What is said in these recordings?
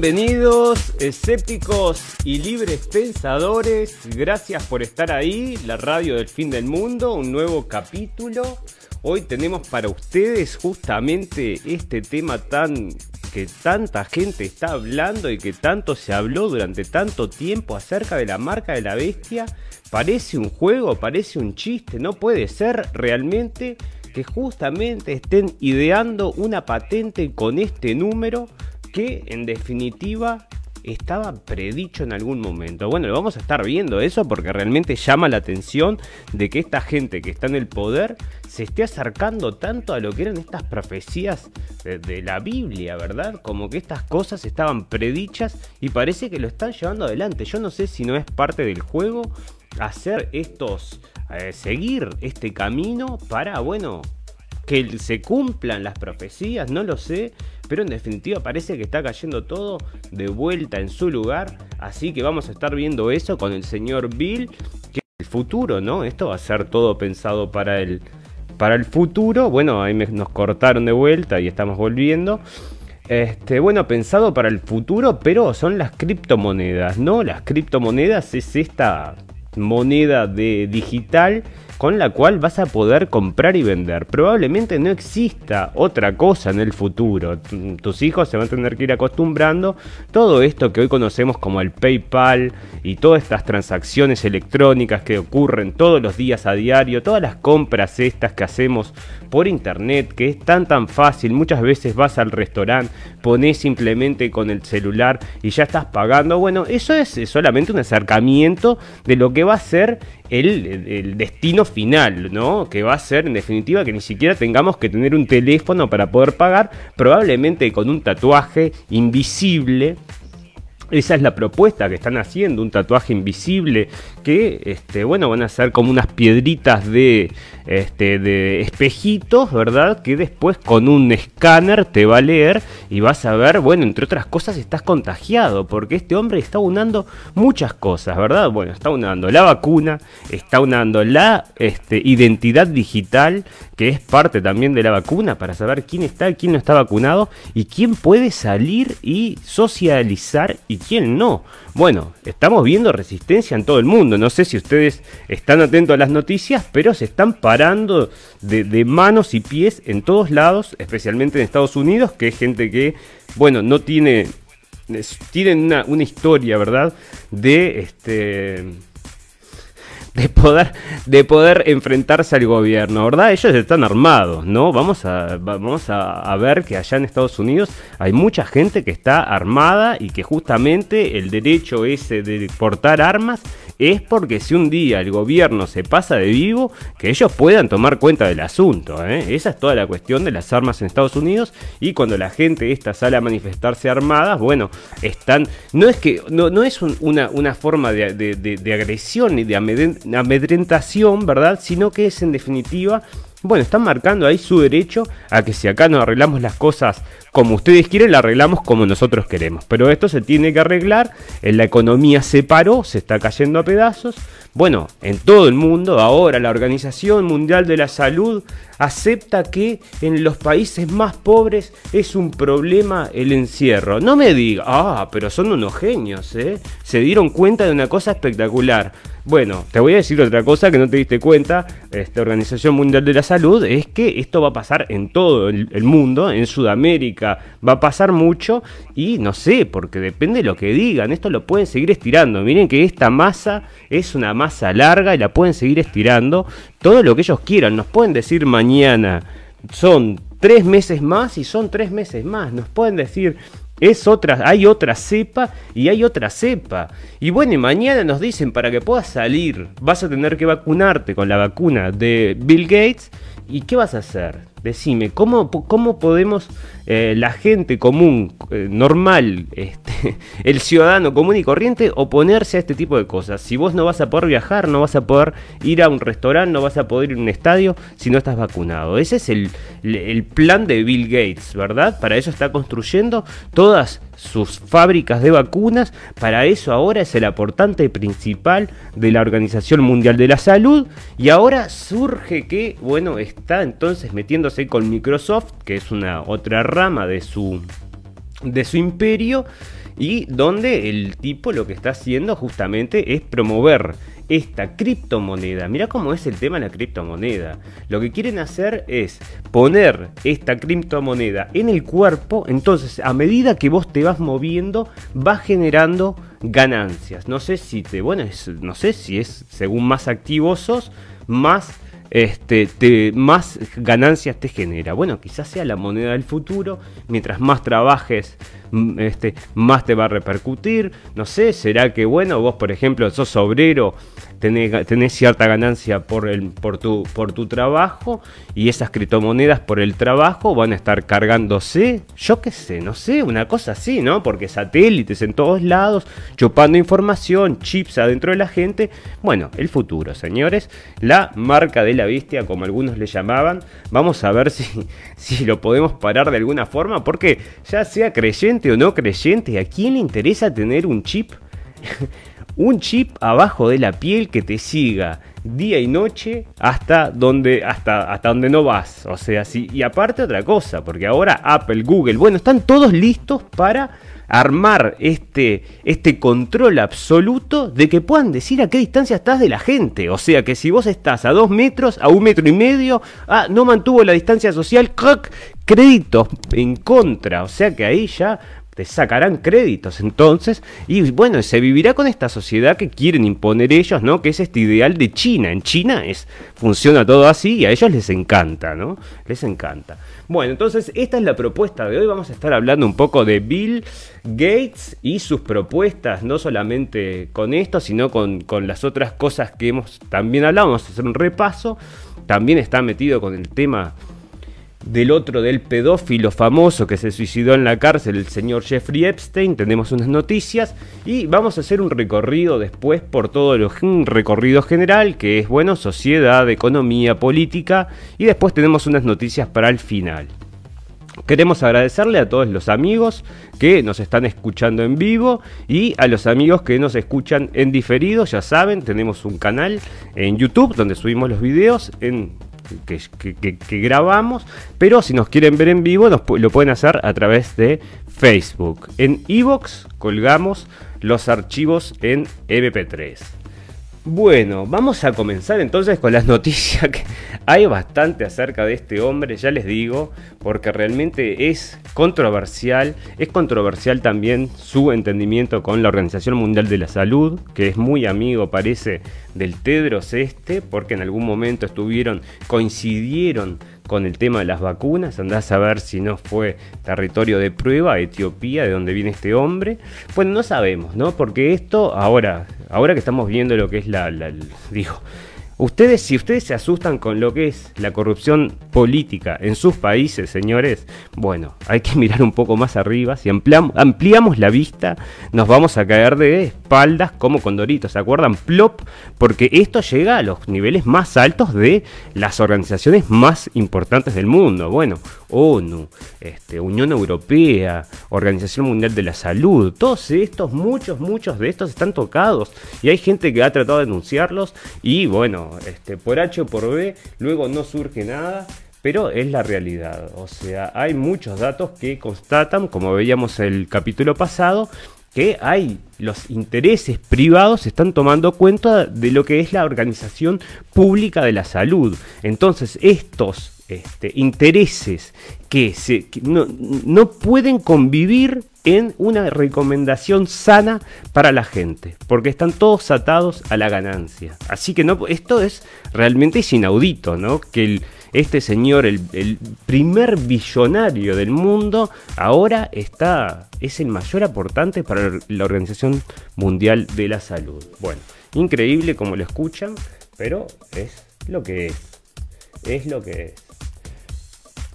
Bienvenidos, escépticos y libres pensadores. Gracias por estar ahí. La radio del fin del mundo, un nuevo capítulo. Hoy tenemos para ustedes justamente este tema tan que tanta gente está hablando y que tanto se habló durante tanto tiempo acerca de la marca de la bestia. Parece un juego, parece un chiste, no puede ser realmente que justamente estén ideando una patente con este número que en definitiva estaba predicho en algún momento. Bueno, lo vamos a estar viendo eso porque realmente llama la atención de que esta gente que está en el poder se esté acercando tanto a lo que eran estas profecías de, la Biblia, ¿verdad? Como que estas cosas estaban predichas y parece que lo están llevando adelante. Yo no sé si no es parte del juego hacer estos, eh, seguir este camino para, bueno, que se cumplan las profecías, no lo sé, pero en definitiva parece que está cayendo todo de vuelta en su lugar, así que vamos a estar viendo eso con el señor Bill, que el futuro, ¿no? Esto va a ser todo pensado para el, para el futuro, bueno, ahí nos cortaron de vuelta y estamos volviendo. Este, bueno, pensado para el futuro, pero son las criptomonedas, ¿no? Las criptomonedas es esta moneda de digital con la cual vas a poder comprar y vender. Probablemente no exista otra cosa en el futuro. Tus hijos se van a tener que ir acostumbrando todo esto que hoy conocemos como el PayPal y todas estas transacciones electrónicas que ocurren todos los días a diario, todas las compras estas que hacemos por internet, que es tan tan fácil. Muchas veces vas al restaurante, pones simplemente con el celular y ya estás pagando. Bueno, eso es solamente un acercamiento de lo que va a ser el, destino final, ¿no? Que va a ser en definitiva que ni siquiera tengamos que tener un teléfono para poder pagar, probablemente con un tatuaje invisible esa es la propuesta que están haciendo, un tatuaje invisible que, este, bueno, van a ser como unas piedritas de, este, de espejitos, ¿verdad? Que después con un escáner te va a leer y vas a ver, bueno, entre otras cosas estás contagiado, porque este hombre está unando muchas cosas, ¿verdad? Bueno, está unando la vacuna, está unando la este, identidad digital, que es parte también de la vacuna, para saber quién está, quién no está vacunado y quién puede salir y socializar y quién no. Bueno, estamos viendo resistencia en todo el mundo. No sé si ustedes están atentos a las noticias, pero se están parando de, manos y pies en todos lados, especialmente en Estados Unidos, que es gente que, bueno, no tiene. Tienen una, una historia, ¿verdad? De este de poder, de poder enfrentarse al gobierno, ¿verdad? Ellos están armados, ¿no? Vamos a, vamos a, ver que allá en Estados Unidos hay mucha gente que está armada y que justamente el derecho ese de portar armas es porque si un día el gobierno se pasa de vivo, que ellos puedan tomar cuenta del asunto. ¿eh? Esa es toda la cuestión de las armas en Estados Unidos y cuando la gente esta sale a manifestarse armadas, bueno, están... No es que no, no es una, una, forma de, de agresión ni de amedrentación, ¿verdad? Sino que es en definitiva bueno, están marcando ahí su derecho a que si acá nos arreglamos las cosas como ustedes quieren, las arreglamos como nosotros queremos. Pero esto se tiene que arreglar, la economía se paró, se está cayendo a pedazos. Bueno, en todo el mundo ahora la Organización Mundial de la Salud acepta que en los países más pobres es un problema el encierro. No me diga, ah, pero son unos genios, ¿eh? Se dieron cuenta de una cosa espectacular. Bueno, te voy a decir otra cosa que no te diste cuenta, esta Organización Mundial de la Salud, es que esto va a pasar en todo el, mundo, en Sudamérica va a pasar mucho y no sé, porque depende de lo que digan, esto lo pueden seguir estirando. Miren que esta masa es una masa larga y la pueden seguir estirando todo lo que ellos quieran. Nos pueden decir mañana, son tres meses más y son tres meses más. Nos pueden decir es otra, hay otra cepa y hay otra cepa. Y bueno, y mañana nos dicen para que puedas salir, vas a tener que vacunarte con la vacuna de Bill Gates. ¿Y qué vas a hacer? Decime, ¿cómo, cómo podemos, eh, la gente común, eh, normal, este, el ciudadano común y corriente, oponerse a este tipo de cosas? Si vos no vas a poder viajar, no vas a poder ir a un restaurante, no vas a poder ir a un estadio si no estás vacunado. Ese es el, el plan de Bill Gates, ¿verdad? Para eso está construyendo todas sus fábricas de vacunas. Para eso ahora es el aportante principal de la Organización Mundial de la Salud. Y ahora surge que, bueno, está entonces metiéndose con Microsoft, que es una otra rama de su de su imperio y donde el tipo lo que está haciendo justamente es promover esta criptomoneda. Mira cómo es el tema de la criptomoneda. Lo que quieren hacer es poner esta criptomoneda en el cuerpo, entonces a medida que vos te vas moviendo, vas generando ganancias. No sé si te, bueno, no sé si es según más activos sos, más este, te, más ganancias te genera. Bueno, quizás sea la moneda del futuro, mientras más trabajes, este, más te va a repercutir. No sé, será que, bueno, vos, por ejemplo, sos obrero tenés, cierta ganancia por, tu trabajo y esas criptomonedas por el trabajo van a estar cargándose, yo qué sé, no sé, una cosa así, ¿no? Porque satélites en todos lados, chupando información, chips adentro de la gente. Bueno, el futuro, señores, la marca de la bestia, como algunos le llamaban, vamos a ver si, si lo podemos parar de alguna forma, porque ya sea creyente o no creyente, ¿a quién le interesa tener un chip? un chip abajo de la piel que te siga día y noche hasta donde, hasta, hasta donde no vas. O sea, sí. Y aparte otra cosa, porque ahora Apple, Google, bueno, están todos listos para armar este, este control absoluto de que puedan decir a qué distancia estás de la gente. O sea que si vos estás a dos metros, a un metro y medio, ah, no mantuvo la distancia social, créditos en contra. O sea que ahí ya te sacarán créditos entonces y bueno, se vivirá con esta sociedad que quieren imponer ellos, ¿no? Que es este ideal de China. En China es funciona todo así y a ellos les encanta, ¿no? Les encanta. Bueno, entonces esta es la propuesta de hoy. Vamos a estar hablando un poco de Bill Gates y sus propuestas, no solamente con esto, sino con, con las otras cosas que hemos también hablado. Vamos a hacer un repaso. También está metido con el tema del otro, del pedófilo famoso que se suicidó en la cárcel, el señor Jeffrey Epstein. Tenemos unas noticias y vamos a hacer un recorrido después por todo lo, un recorrido general que es, bueno, sociedad, economía, política y después tenemos unas noticias para el final. Queremos agradecerle a todos los amigos que nos están escuchando en vivo y a los amigos que nos escuchan en diferido. Ya saben, tenemos un canal en YouTube donde subimos los videos en que, grabamos, pero si nos quieren ver en vivo lo pueden hacer a través de Facebook. En Evox colgamos los archivos en MP3. Bueno, vamos a comenzar entonces con las noticias que hay bastante acerca de este hombre, ya les digo, porque realmente es controversial, es controversial también su entendimiento con la Organización Mundial de la Salud, que es muy amigo parece del Tedros este, porque en algún momento estuvieron, coincidieron con el tema de las vacunas. Andás a ver si no fue territorio de prueba, Etiopía, de donde viene este hombre. Bueno, no sabemos, ¿no? Porque esto, ahora, ahora que estamos viendo lo que es la, la Ustedes, si ustedes se asustan con lo que es la corrupción política en sus países, señores, bueno, hay que mirar un poco más arriba. Si ampliamos, la vista, nos vamos a caer de espaldas como condoritos. ¿Se acuerdan? Plop, porque esto llega a los niveles más altos de las organizaciones más importantes del mundo. Bueno, ONU, este, Unión Europea, Organización Mundial de la Salud, todos estos, muchos, muchos de estos están tocados. Y hay gente que ha tratado de denunciarlos y bueno, este, por H o por B, luego no surge nada, pero es la realidad. O sea, hay muchos datos que constatan, como veíamos el capítulo pasado, que hay los intereses privados están tomando cuenta de lo que es la organización pública de la salud. Entonces, estos este, intereses que, se, no, no, pueden convivir en una recomendación sana para la gente, porque están todos atados a la ganancia. Así que no, esto es realmente inaudito, ¿no? Que este señor, el, el, primer billonario del mundo, ahora está, es el mayor aportante para la Organización Mundial de la Salud. Bueno, increíble como lo escuchan, pero es lo que es. Es lo que es.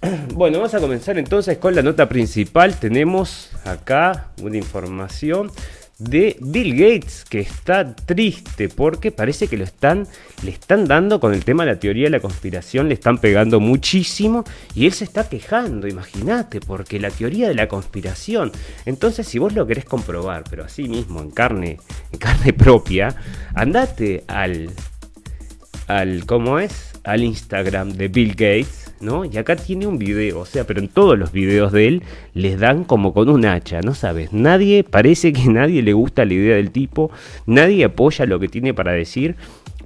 Bueno, vamos a comenzar entonces con la nota principal. Tenemos acá una información de Bill Gates que está triste porque parece que están le están dando con el tema de la teoría de la conspiración le están pegando muchísimo y él se está quejando, imagínate, porque la teoría de la conspiración. Entonces, si vos lo querés comprobar, pero así mismo en carne en carne propia, andate al al ¿cómo es? al Instagram de Bill Gates ¿no? Y acá tiene un video, o sea, pero en todos los videos de él les dan como con un hacha, ¿no sabes? Nadie, parece que nadie le gusta la idea del tipo, nadie apoya lo que tiene para decir,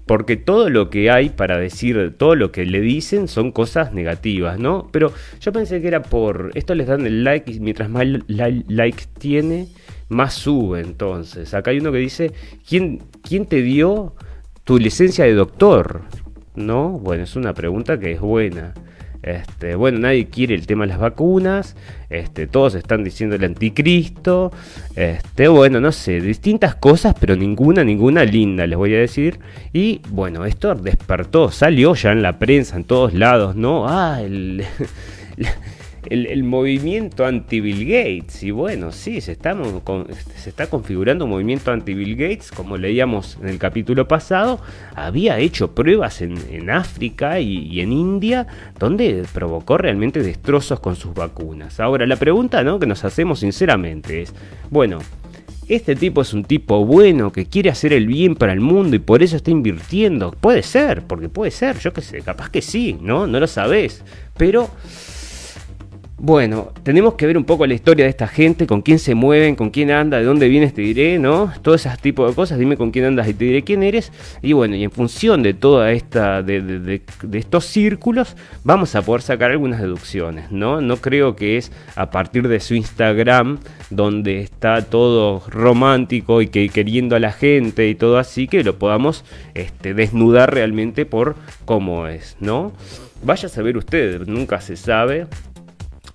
porque todo lo que hay para decir, todo lo que le dicen son cosas negativas, ¿no? Pero yo pensé que era por, esto les dan el like y mientras más like tiene, más sube entonces. Acá hay uno que dice, ¿quién, quién te dio tu licencia de doctor? ¿No? Bueno, es una pregunta que es buena. Este, bueno, nadie quiere el tema de las vacunas. Este, todos están diciendo el anticristo. Este, bueno, no sé, distintas cosas, pero ninguna, ninguna linda, les voy a decir. Y bueno, esto despertó, salió ya en la prensa, en todos lados, ¿no? Ah, el. el, movimiento anti-Bill Gates. Y bueno, sí, se está, configurando un movimiento anti-Bill Gates, como leíamos en el capítulo pasado. Había hecho pruebas en, África y, en India, donde provocó realmente destrozos con sus vacunas. Ahora, la pregunta ¿no? que nos hacemos sinceramente es, bueno, este tipo es un tipo bueno que quiere hacer el bien para el mundo y por eso está invirtiendo. Puede ser, porque puede ser, yo qué sé, capaz que sí, ¿no? No lo sabes. Pero bueno, tenemos que ver un poco la historia de esta gente, con quién se mueven, con quién anda, de dónde vienes te diré, ¿no? Todo ese tipo de cosas, dime con quién andas y te diré quién eres. Y bueno, y en función de toda esta, de, estos círculos, vamos a poder sacar algunas deducciones, ¿no? No creo que es a partir de su Instagram, donde está todo romántico y que queriendo a la gente y todo así, que lo podamos este, desnudar realmente por cómo es, ¿no? Vaya a saber usted, nunca se sabe.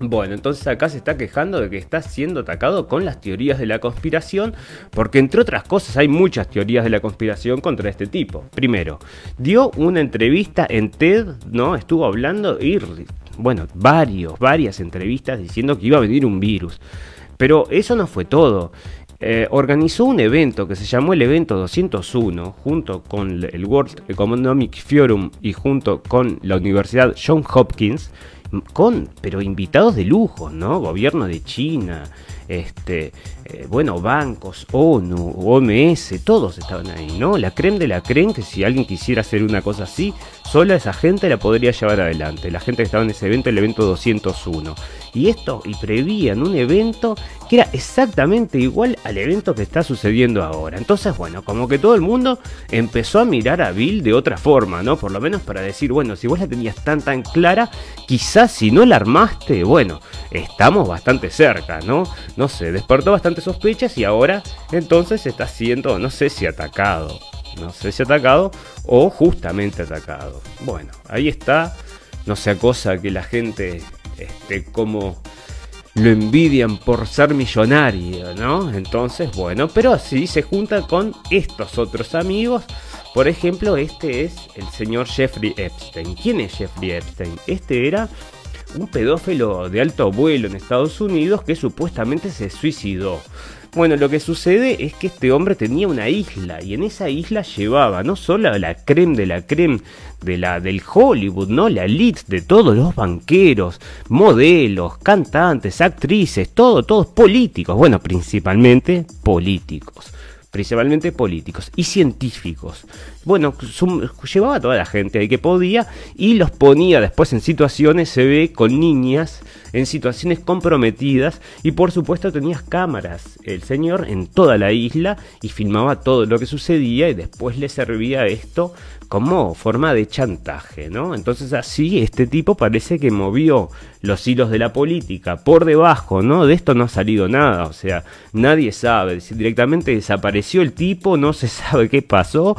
Bueno, entonces acá se está quejando de que está siendo atacado con las teorías de la conspiración, porque entre otras cosas hay muchas teorías de la conspiración contra este tipo. Primero, dio una entrevista en TED, ¿no? Estuvo hablando y, bueno, varios, varias entrevistas diciendo que iba a venir un virus. Pero eso no fue todo. Eh, organizó un evento que se llamó el evento 201 junto con el World Economic Forum y junto con la Universidad John Hopkins con, pero invitados de lujo, ¿no? Gobierno de China, este, eh, bueno, bancos, ONU, OMS, todos estaban ahí, ¿no? La creen de la creen que si alguien quisiera hacer una cosa así, sola esa gente la podría llevar adelante. La gente que estaba en ese evento, el evento 201. Y esto, y prevían un evento que era exactamente igual al evento que está sucediendo ahora. Entonces, bueno, como que todo el mundo empezó a mirar a Bill de otra forma, ¿no? Por lo menos para decir, bueno, si vos la tenías tan tan clara, quizás si no la armaste, bueno, estamos bastante cerca, ¿no? No sé, despertó bastante sospechas y ahora entonces está siendo, no sé si atacado, no sé si atacado o justamente atacado. Bueno, ahí está, no sea cosa que la gente este, como lo envidian por ser millonario, ¿no? Entonces, bueno, pero así se junta con estos otros amigos. Por ejemplo, este es el señor Jeffrey Epstein. ¿Quién es Jeffrey Epstein? Este era un pedófilo de alto vuelo en Estados Unidos que supuestamente se suicidó. Bueno, lo que sucede es que este hombre tenía una isla y en esa isla llevaba no solo la creme de la creme de la del Hollywood, ¿no? La elite de todos los banqueros, modelos, cantantes, actrices, todo, todos políticos, bueno, principalmente políticos principalmente políticos y científicos. Bueno, llevaba a toda la gente ahí que podía y los ponía después en situaciones, se ve, con niñas, en situaciones comprometidas y por supuesto tenías cámaras, el señor, en toda la isla y filmaba todo lo que sucedía y después le servía esto como forma de chantaje, ¿no? Entonces así este tipo parece que movió los hilos de la política por debajo, ¿no? De esto no ha salido nada, o sea, nadie sabe, directamente desapareció el tipo, no se sabe qué pasó.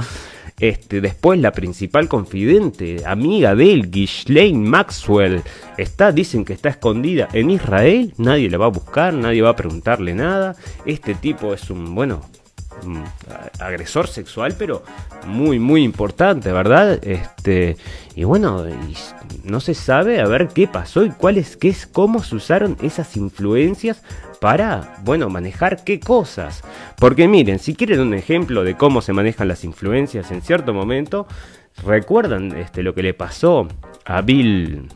Este, después la principal confidente, amiga de él, Ghislaine Maxwell, está, dicen que está escondida en Israel, nadie la va a buscar, nadie va a preguntarle nada. Este tipo es un, bueno, agresor sexual, pero muy, muy importante, ¿verdad? Este, y bueno, no se sabe a ver qué pasó y cuáles, qué es, cómo se usaron esas influencias para, bueno, manejar qué cosas. Porque miren, si quieren un ejemplo de cómo se manejan las influencias en cierto momento, recuerdan este, lo que le pasó a Bill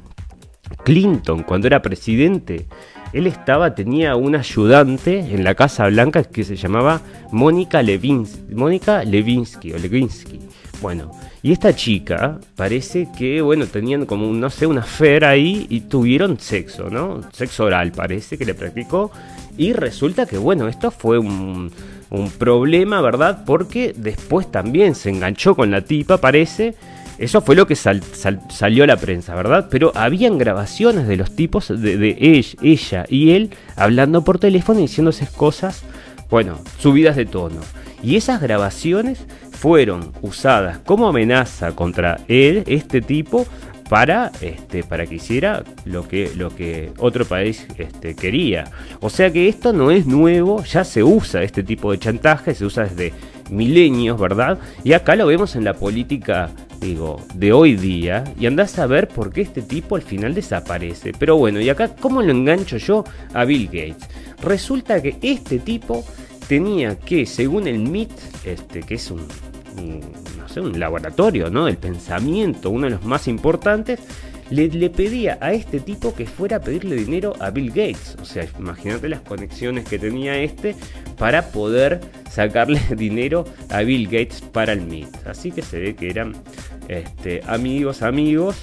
Clinton cuando era presidente él estaba, tenía un ayudante en la Casa Blanca que se llamaba Mónica Levinsky, Mónica Levinsky o Levinsky. Bueno, Y esta chica parece que, bueno, tenían como, no sé, una fera ahí y tuvieron sexo, ¿no? Sexo oral parece que le practicó. Y resulta que, bueno, esto fue un, un problema, ¿verdad? Porque después también se enganchó con la tipa, parece. Eso fue lo que salió a la prensa, ¿verdad? Pero habían grabaciones de los tipos, de, ella, y él, hablando por teléfono y diciéndose cosas, bueno, subidas de tono. Y esas grabaciones fueron usadas como amenaza contra él, este tipo, para, este, para que hiciera lo que, lo que otro país este, quería. O sea que esto no es nuevo, ya se usa este tipo de chantaje, se usa desde milenios, ¿verdad? Y acá lo vemos en la política, digo, de hoy día, y andás a ver por qué este tipo al final desaparece. Pero bueno, y acá, ¿cómo lo engancho yo a Bill Gates? Resulta que este tipo tenía que, según el MIT, este, que es un no sé, un laboratorio ¿no? del pensamiento, uno de los más importantes, le, pedía a este tipo que fuera a pedirle dinero a Bill Gates. O sea, imagínate las conexiones que tenía este para poder sacarle dinero a Bill Gates para el MIT. Así que se ve que eran este, amigos, amigos.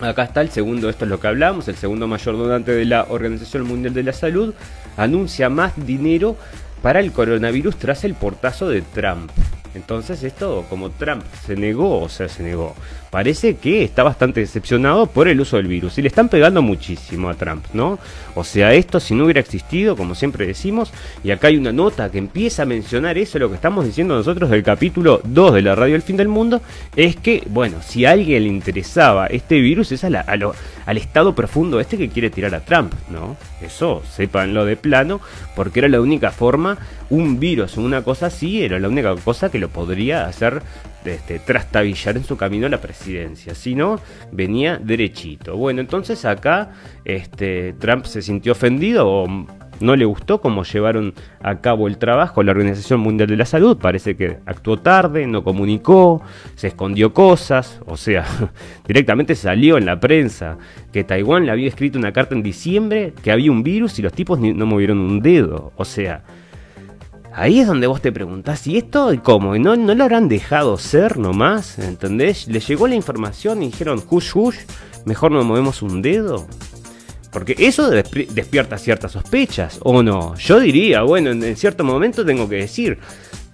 Acá está el segundo, esto es lo que hablamos, el segundo mayor donante de la Organización Mundial de la Salud anuncia más dinero para el coronavirus tras el portazo de Trump. Entonces esto, como Trump se negó, o sea, se negó, parece que está bastante decepcionado por el uso del virus. Y le están pegando muchísimo a Trump, ¿no? O sea, esto si no hubiera existido, como siempre decimos, y acá hay una nota que empieza a mencionar eso, lo que estamos diciendo nosotros del capítulo 2 de la radio El Fin del Mundo, es que, bueno, si a alguien le interesaba este virus, es a al estado profundo este que quiere tirar a Trump, ¿no? Eso, sépanlo de plano, porque era la única forma, un virus, una cosa así, era la única cosa que lo podría hacer este, trastabillar en su camino a la presidencia. Si no, venía derechito. Bueno, entonces acá este, Trump se sintió ofendido o no le gustó cómo llevaron a cabo el trabajo la Organización Mundial de la Salud. Parece que actuó tarde, no comunicó, se escondió cosas. O sea, directamente salió en la prensa que Taiwán le había escrito una carta en diciembre que había un virus y los tipos no movieron un dedo. O sea, Ahí es donde vos te preguntás, ¿y esto cómo? ¿No, ¿No lo habrán dejado ser nomás? ¿Entendés? Le llegó la información y dijeron, hush hush, mejor no movemos un dedo. Porque eso despierta ciertas sospechas, ¿o no? Yo diría, bueno, en, cierto momento tengo que decir,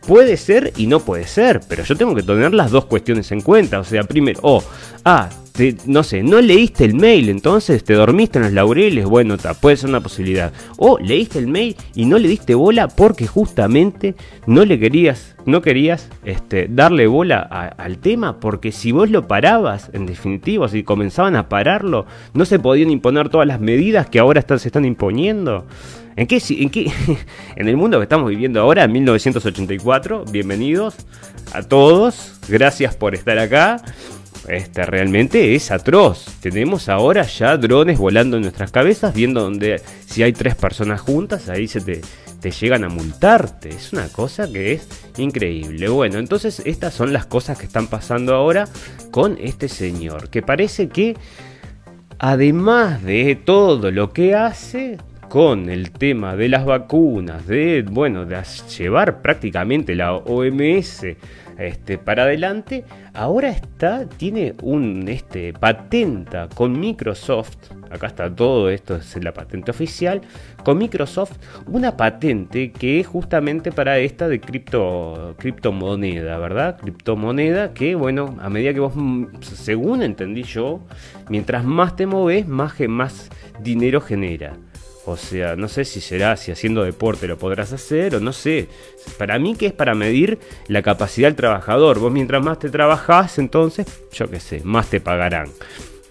puede ser y no puede ser, pero yo tengo que tener las dos cuestiones en cuenta. O sea, primero, o, ah, no sé, no leíste el mail, entonces te dormiste en los laureles, bueno, puede ser una posibilidad. O leíste el mail y no le diste bola porque justamente no le querías, no querías este, darle bola al tema, porque si vos lo parabas, en definitiva, si comenzaban a pararlo, no se podían imponer todas las medidas que ahora están, se están imponiendo. ¿En qué, en, qué, en el mundo que estamos viviendo ahora, en 1984, bienvenidos a todos, gracias por estar acá. Este, realmente es atroz. Tenemos ahora ya drones volando en nuestras cabezas, viendo donde si hay tres personas juntas, ahí se te, te llegan a multarte. Es una cosa que es increíble. Bueno, entonces estas son las cosas que están pasando ahora con este señor, que parece que además de todo lo que hace, con el tema de las vacunas, de bueno, de llevar prácticamente la OMS este, para adelante, ahora está, tiene un este, patenta con Microsoft, acá está todo esto, es la patente oficial, con Microsoft, una patente que es justamente para esta de cripto, criptomoneda, ¿verdad? Criptomoneda que, bueno, a medida que vos, según entendí yo, mientras más te moves, más, más dinero genera. O sea, no sé si será, si haciendo deporte lo podrás hacer o no sé. Para mí que es para medir la capacidad del trabajador. Vos mientras más te trabajás, entonces, yo qué sé, más te pagarán.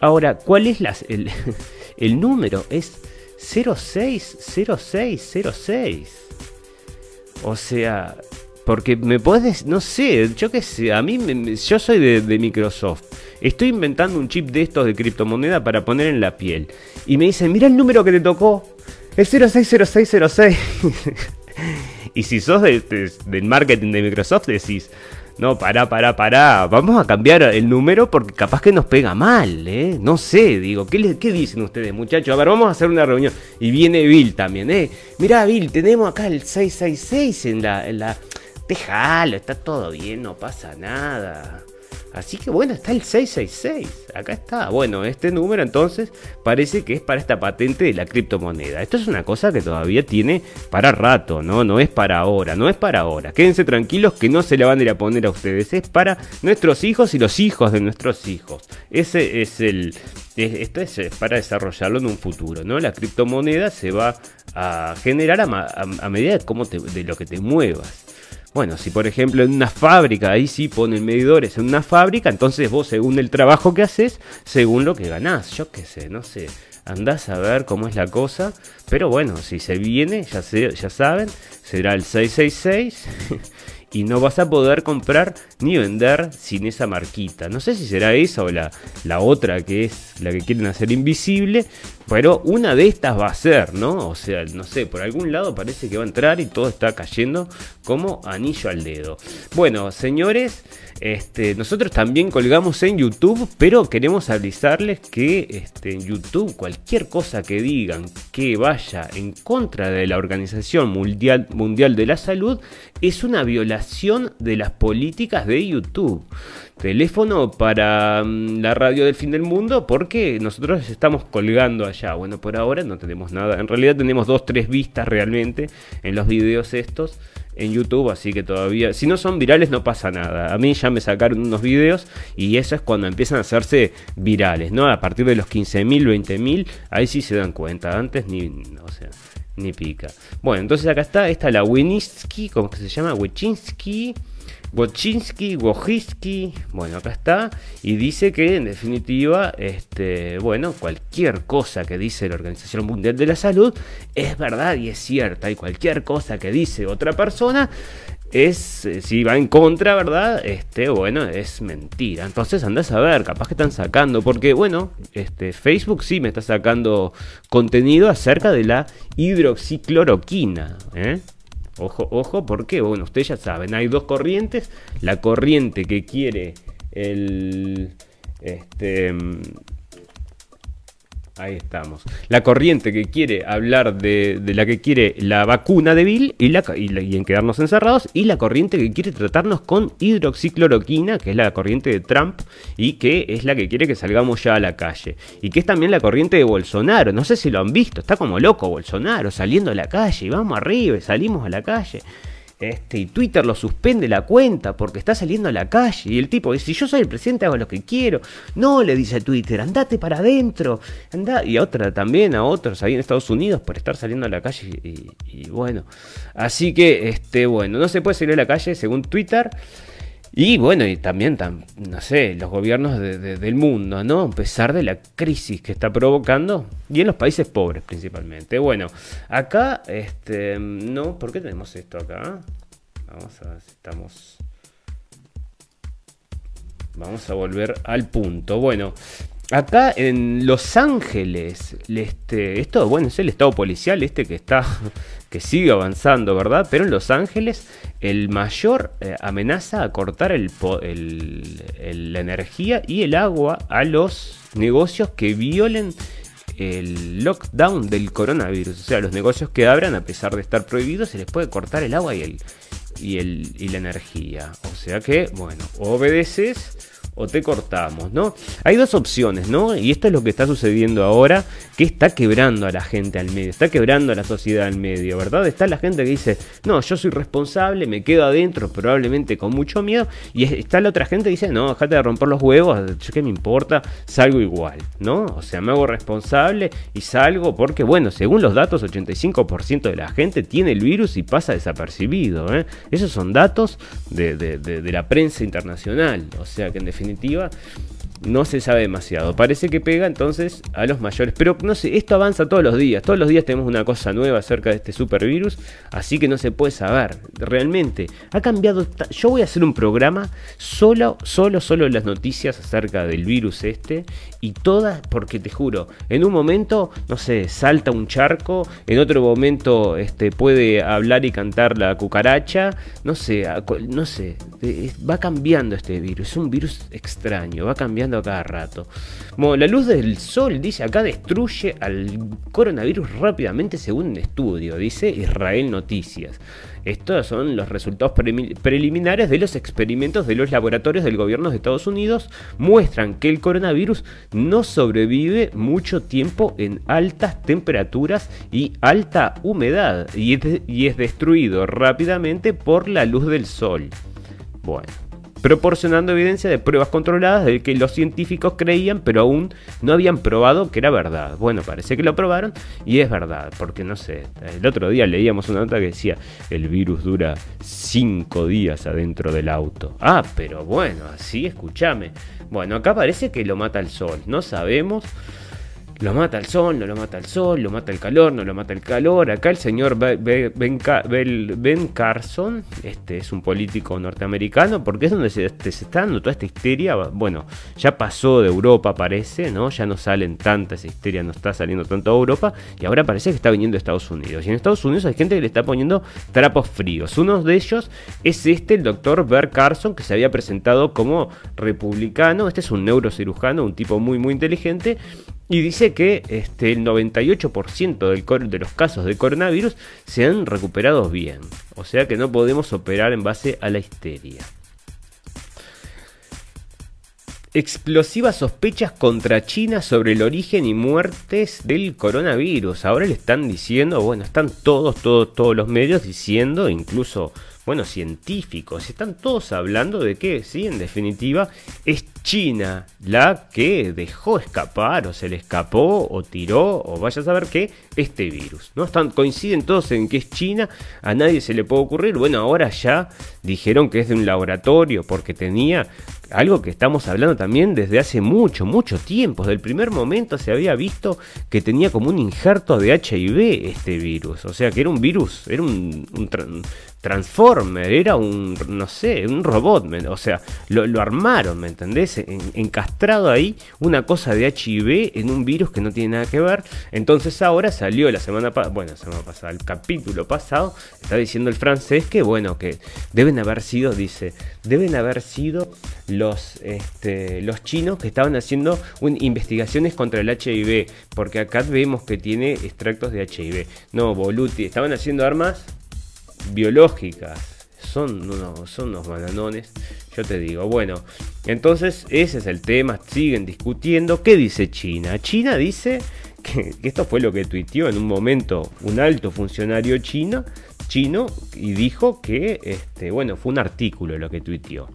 Ahora, ¿cuál es el, el número? Es 060606. O sea, porque me podés, no sé, yo qué sé, a mí, yo soy de, de Microsoft. Estoy inventando un chip de estos de criptomoneda para poner en la piel. Y me dicen, mira el número que te tocó. El 060606. y si sos del marketing de Microsoft, decís, no, pará, pará, pará. Vamos a cambiar el número porque capaz que nos pega mal, ¿eh? No sé, digo, ¿qué, qué dicen ustedes, muchachos? A ver, vamos a hacer una reunión. Y viene Bill también, ¿eh? Mirá, Bill, tenemos acá el 666 en la... En la... Déjalo, está todo bien, no pasa nada. Así que bueno, está el 666. Acá está. Bueno, este número entonces parece que es para esta patente de la criptomoneda. Esto es una cosa que todavía tiene para rato, ¿no? No es para ahora, no es para ahora. Quédense tranquilos que no se le van a ir a poner a ustedes. Es para nuestros hijos y los hijos de nuestros hijos. Ese es el... Esto es para desarrollarlo en un futuro, ¿no? La criptomoneda se va a generar a, medida de, de lo que te muevas. Bueno, si por ejemplo en una fábrica, ahí sí ponen medidores en una fábrica, entonces vos según el trabajo que haces, según lo que ganás, yo qué sé, no sé, andás a ver cómo es la cosa, pero bueno, si se viene, ya, ya saben, será el 666 y no vas a poder comprar ni vender sin esa marquita. No sé si será esa o la, la otra que es la que quieren hacer invisible, pero una de estas va a ser, ¿no? O sea, no sé, por algún lado parece que va a entrar y todo está cayendo como anillo al dedo. Bueno, señores, este, nosotros también colgamos en YouTube, pero queremos avisarles que este, en YouTube cualquier cosa que digan que vaya en contra de la Organización Mundial, Mundial de la Salud es una violación de las políticas de YouTube teléfono para mm, la radio del fin del mundo porque nosotros estamos colgando allá. Bueno, por ahora no tenemos nada. En realidad tenemos dos, tres vistas realmente en los videos estos en YouTube, así que todavía, si no son virales no pasa nada. A mí ya me sacaron unos videos y eso es cuando empiezan a hacerse virales, ¿no? A partir de los 15.000, 20.000, ahí sí se dan cuenta. Antes ni, o sea, ni pica. Bueno, entonces acá está, esta la Winsky, ¿cómo que se llama? Wichinsky Wojcinski, Wojcicki, bueno, acá está, y dice que en definitiva, este, bueno, cualquier cosa que dice la Organización Mundial de la Salud es verdad y es cierta, y cualquier cosa que dice otra persona es, eh, si va en contra, ¿verdad? Este, bueno, es mentira. Entonces andás a ver, capaz que están sacando, porque bueno, este, Facebook sí me está sacando contenido acerca de la hidroxicloroquina, ¿eh? Ojo, ojo, porque, bueno, ustedes ya saben, hay dos corrientes. La corriente que quiere el. Este. Ahí estamos. La corriente que quiere hablar de, la que quiere la vacuna de Bill y, la, y, en quedarnos encerrados. Y la corriente que quiere tratarnos con hidroxicloroquina, que es la corriente de Trump y que es la que quiere que salgamos ya a la calle. Y que es también la corriente de Bolsonaro. No sé si lo han visto, está como loco Bolsonaro saliendo a la calle. Y vamos arriba y salimos a la calle. Este, y Twitter lo suspende la cuenta porque está saliendo a la calle. Y el tipo dice, si yo soy el presidente hago lo que quiero. No, le dice Twitter, andate para adentro. Anda. Y a otra también, a otros ahí en Estados Unidos por estar saliendo a la calle. Y, bueno. Así que, este, bueno, no se puede salir a la calle según Twitter. Y bueno, y también, no sé, los gobiernos del mundo, ¿no? A pesar de la crisis que está provocando, y en los países pobres principalmente. Bueno, acá, este, no, ¿por qué tenemos esto acá? Vamos a ver si estamos... Vamos a volver al punto. Bueno, acá en Los Ángeles, este, esto, bueno, es el estado policial este que está que sigue avanzando, ¿verdad? Pero en Los Ángeles el mayor eh, amenaza a cortar el, la energía y el agua a los negocios que violen el lockdown del coronavirus. O sea, los negocios que abran, a pesar de estar prohibidos, se les puede cortar el agua y, el, y, el, y la energía. O sea que, bueno, obedeces o te cortamos, ¿no? Hay dos opciones, ¿no? Y esto es lo que está sucediendo ahora, que está quebrando a la gente al medio, está quebrando a la sociedad al medio, ¿verdad? Está la gente que dice, no, yo soy responsable, me quedo adentro, probablemente con mucho miedo, y está la otra gente que dice, no, déjate de romper los huevos, qué me importa, salgo igual, ¿no? O sea, me hago responsable y salgo porque, bueno, según los datos, 85% de la gente tiene el virus y pasa desapercibido, ¿eh? Esos son datos de la prensa internacional, o sea que en definitiva no se sabe demasiado. Parece que pega entonces a los mayores. Pero no sé, esto avanza todos los días. Todos los días tenemos una cosa nueva acerca de este supervirus. Así que no se puede saber. Realmente, ha cambiado. Yo voy a hacer un programa solo, solo, solo las noticias acerca del virus este. Y todas, porque te juro, en un momento, no sé, salta un charco. En otro momento, este, puede hablar y cantar la cucaracha. No sé, no sé. Va cambiando este virus. Es un virus extraño. Va cambiando cambiando a cada rato. Bueno, la luz del sol, dice acá, destruye al coronavirus rápidamente según un estudio, dice Israel Noticias. Estos son los resultados preliminares de los experimentos de los laboratorios del gobierno de Estados Unidos. Muestran que el coronavirus no sobrevive mucho tiempo en altas temperaturas y alta humedad y es, destruido rápidamente por la luz del sol. Bueno proporcionando evidencia de pruebas controladas de que los científicos creían, pero aún no habían probado que era verdad. Bueno, parece que lo probaron y es verdad, porque no sé, el otro día leíamos una nota que decía, el virus dura 5 días adentro del auto. Ah, pero bueno, así escúchame. Bueno, acá parece que lo mata el sol, no sabemos. Lo mata el sol, no lo mata el sol, lo mata el calor, no lo mata el calor. Acá el señor Ben, Carson, este es un político norteamericano, porque es donde se, este, se, está dando toda esta histeria. Bueno, ya pasó de Europa, parece, ¿no? Ya no salen tantas histeria, no está saliendo tanto de Europa, y ahora parece que está viniendo de Estados Unidos. Y en Estados Unidos hay gente que le está poniendo trapos fríos. Uno de ellos es este, el doctor Ben Carson, que se había presentado como republicano. Este es un neurocirujano, un tipo muy, muy inteligente y dice que este, el 98% del, de los casos de coronavirus se han recuperado bien. O sea que no podemos operar en base a la histeria. Explosivas sospechas contra China sobre el origen y muertes del coronavirus. Ahora le están diciendo, bueno, están todos, todos, todos los medios diciendo, incluso bueno, científicos, están todos hablando de que, sí, en definitiva, es China la que dejó escapar, o se le escapó, o tiró, o vaya a saber qué, este virus. ¿no? Están, coinciden todos en que es China, a nadie se le puede ocurrir. Bueno, ahora ya dijeron que es de un laboratorio, porque tenía algo que estamos hablando también desde hace mucho, mucho tiempo. Desde el primer momento se había visto que tenía como un injerto de HIV este virus. O sea que era un virus, era un, Transformer, era un, no sé, un robot, o sea, lo, armaron, ¿me entendés? encastrado ahí una cosa de HIV en un virus que no tiene nada que ver. Entonces ahora salió la semana pasada, bueno, semana pasada, el capítulo pasado, está diciendo el francés que, bueno, que deben haber sido, dice, deben haber sido los, este, los chinos que estaban haciendo investigaciones contra el HIV, porque acá vemos que tiene extractos de HIV. No, Boluti, estaban haciendo armas biológicas. Son unos, son unos bananones, yo te digo. Bueno, entonces ese es el tema, siguen discutiendo. ¿Qué dice China? China dice que, que esto fue lo que tuiteó en un momento un alto funcionario chino, chino y dijo que, este, bueno, fue un artículo lo que tuiteó.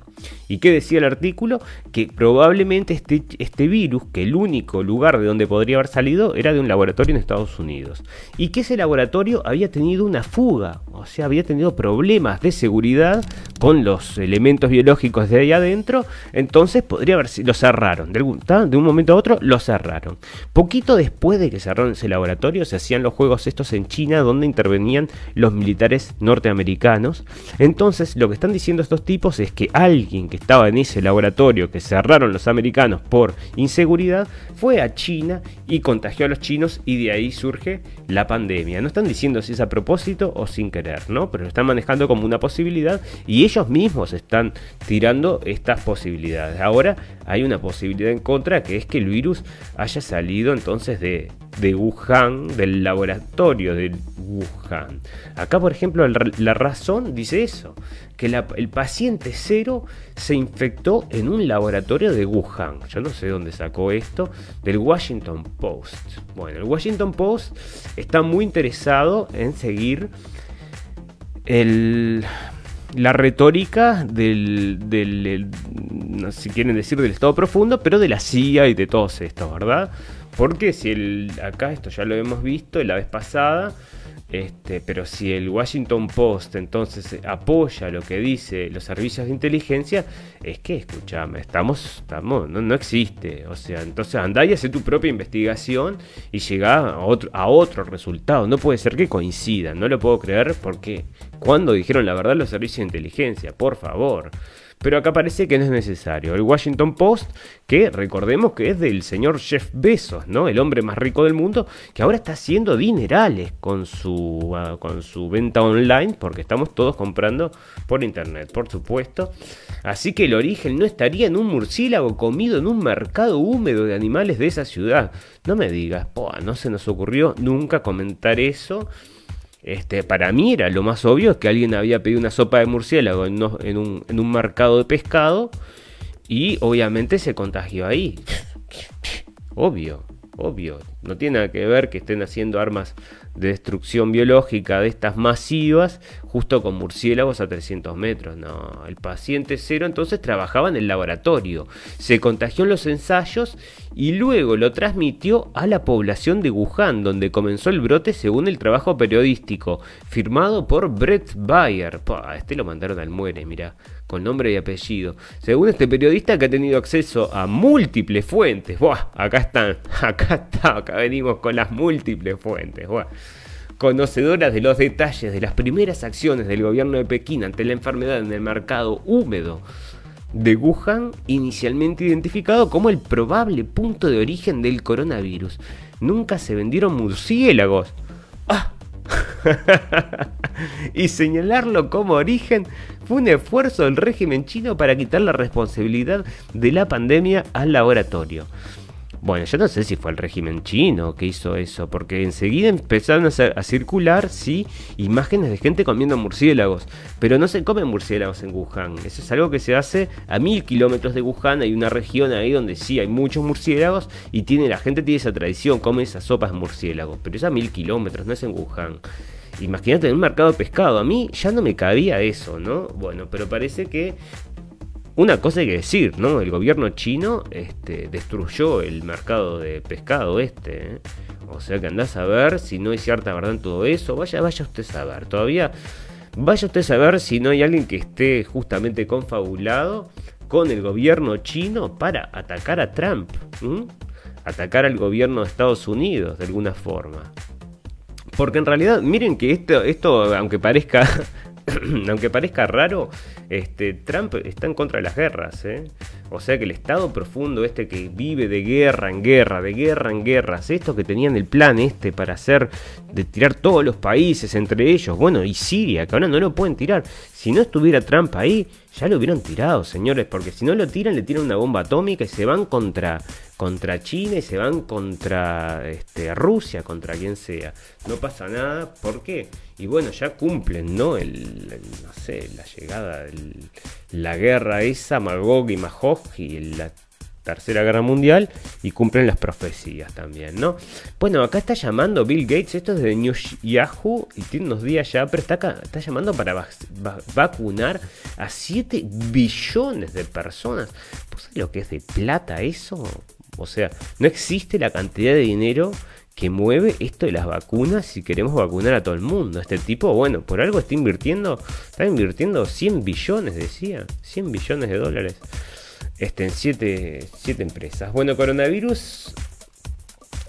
¿Y qué decía el artículo? Que probablemente este, este virus, que el único lugar de donde podría haber salido era de un laboratorio en Estados Unidos. Y que ese laboratorio había tenido una fuga, o sea, había tenido problemas de seguridad con los elementos biológicos de ahí adentro. Entonces podría haber lo cerraron. De, de un momento a otro lo cerraron. Poquito después de que cerraron ese laboratorio, se hacían los juegos estos en China donde intervenían los militares norteamericanos. Entonces, lo que están diciendo estos tipos es que alguien que estaba en ese laboratorio que cerraron los americanos por inseguridad fue a China y contagió a los chinos y de ahí surge la pandemia. No están diciendo si es a propósito o sin querer, ¿no? Pero lo están manejando como una posibilidad y ellos mismos están tirando estas posibilidades. Ahora hay una posibilidad en contra que es que el virus haya salido entonces de, de Wuhan, del laboratorio de Wuhan. Acá, por ejemplo, la razón dice eso, que el paciente cero se infectó en un laboratorio de Wuhan. Yo no sé dónde sacó esto, del Washington Post. Bueno, el Washington Post está muy interesado en seguir la retórica del, del, si quieren decir del Estado profundo, pero de la CIA y de todos estos, ¿verdad? Porque si el, acá esto ya lo hemos visto la vez pasada, este, pero si el Washington Post entonces apoya lo que dice los servicios de inteligencia, es que, escúchame, estamos, estamos no, existe. O sea, entonces andá y hace tu propia investigación y llega a otro, a otro resultado. No puede ser que coincidan, no lo puedo creer porque cuando dijeron la verdad los servicios de inteligencia, por favor pero acá parece que no es necesario. El Washington Post, que recordemos que es del señor Jeff Bezos, ¿no? El hombre más rico del mundo, que ahora está haciendo dinerales con su, ah, con su venta online, porque estamos todos comprando por internet, por supuesto. Así que el origen no estaría en un murciélago comido en un mercado húmedo de animales de esa ciudad. No me digas, no se nos ocurrió nunca comentar eso. Este, para mí era lo más obvio que alguien había pedido una sopa de murciélago en, un, en un mercado de pescado y obviamente se contagió ahí. Obvio, obvio. No tiene nada que ver que estén haciendo armas de destrucción biológica de estas masivas justo con murciélagos a 300 metros. No, el paciente cero entonces trabajaba en el laboratorio, se contagió en los ensayos y luego lo transmitió a la población de Wuhan, donde comenzó el brote según el trabajo periodístico, firmado por Brett Bayer. este lo mandaron al muere, mira, con nombre y apellido. Según este periodista que ha tenido acceso a múltiples fuentes. Buah, acá están, acá está, acá venimos con las múltiples fuentes. Buah conocedoras de los detalles de las primeras acciones del gobierno de Pekín ante la enfermedad en el mercado húmedo de Wuhan, inicialmente identificado como el probable punto de origen del coronavirus. Nunca se vendieron murciélagos. ¡Ah! y señalarlo como origen fue un esfuerzo del régimen chino para quitar la responsabilidad de la pandemia al laboratorio. Bueno, yo no sé si fue el régimen chino que hizo eso, porque enseguida empezaron a, circular, sí, imágenes de gente comiendo murciélagos, pero no se comen murciélagos en Wuhan. Eso es algo que se hace a mil kilómetros de Wuhan. Hay una región ahí donde sí hay muchos murciélagos y tiene la gente tiene esa tradición, come esas sopas de murciélagos, pero es a mil kilómetros, no es en Wuhan. Imagínate en un mercado de pescado, a mí ya no me cabía eso, ¿no? Bueno, pero parece que una cosa hay que decir, ¿no? El gobierno chino este, destruyó el mercado de pescado este. ¿eh? O sea que andás a ver si no hay cierta verdad en todo eso. Vaya, vaya usted a saber. Todavía vaya usted a saber si no hay alguien que esté justamente confabulado con el gobierno chino para atacar a Trump. Atacar al gobierno de Estados Unidos de alguna forma. Porque en realidad, miren que esto, esto aunque parezca aunque parezca raro, este, Trump está en contra de las guerras. ¿eh? O sea que el Estado profundo este que vive de guerra en guerra, de guerra en guerras, estos que tenían el plan este para hacer, de tirar todos los países entre ellos, bueno, y Siria, que ahora no lo pueden tirar. Si no estuviera Trump ahí, ya lo hubieran tirado, señores, porque si no lo tiran, le tiran una bomba atómica y se van contra, contra China y se van contra este, Rusia, contra quien sea. No pasa nada, ¿por qué? Y bueno, ya cumplen, ¿no? El, no sé, la llegada, la guerra esa, Magog y Magog y la Tercera Guerra Mundial y cumplen las profecías también, ¿no? Bueno, acá está llamando Bill Gates, esto es de News Yahoo y tiene unos días ya, pero está, está llamando para vacunar a 7 billones de personas. ¿Vos sabés lo que es de plata eso? O sea, no existe la cantidad de dinero que mueve esto de las vacunas si queremos vacunar a todo el mundo. Este tipo, bueno, por algo está invirtiendo, está invirtiendo 100 billones, decía, 100 billones de dólares este, en 7 empresas. Bueno, coronavirus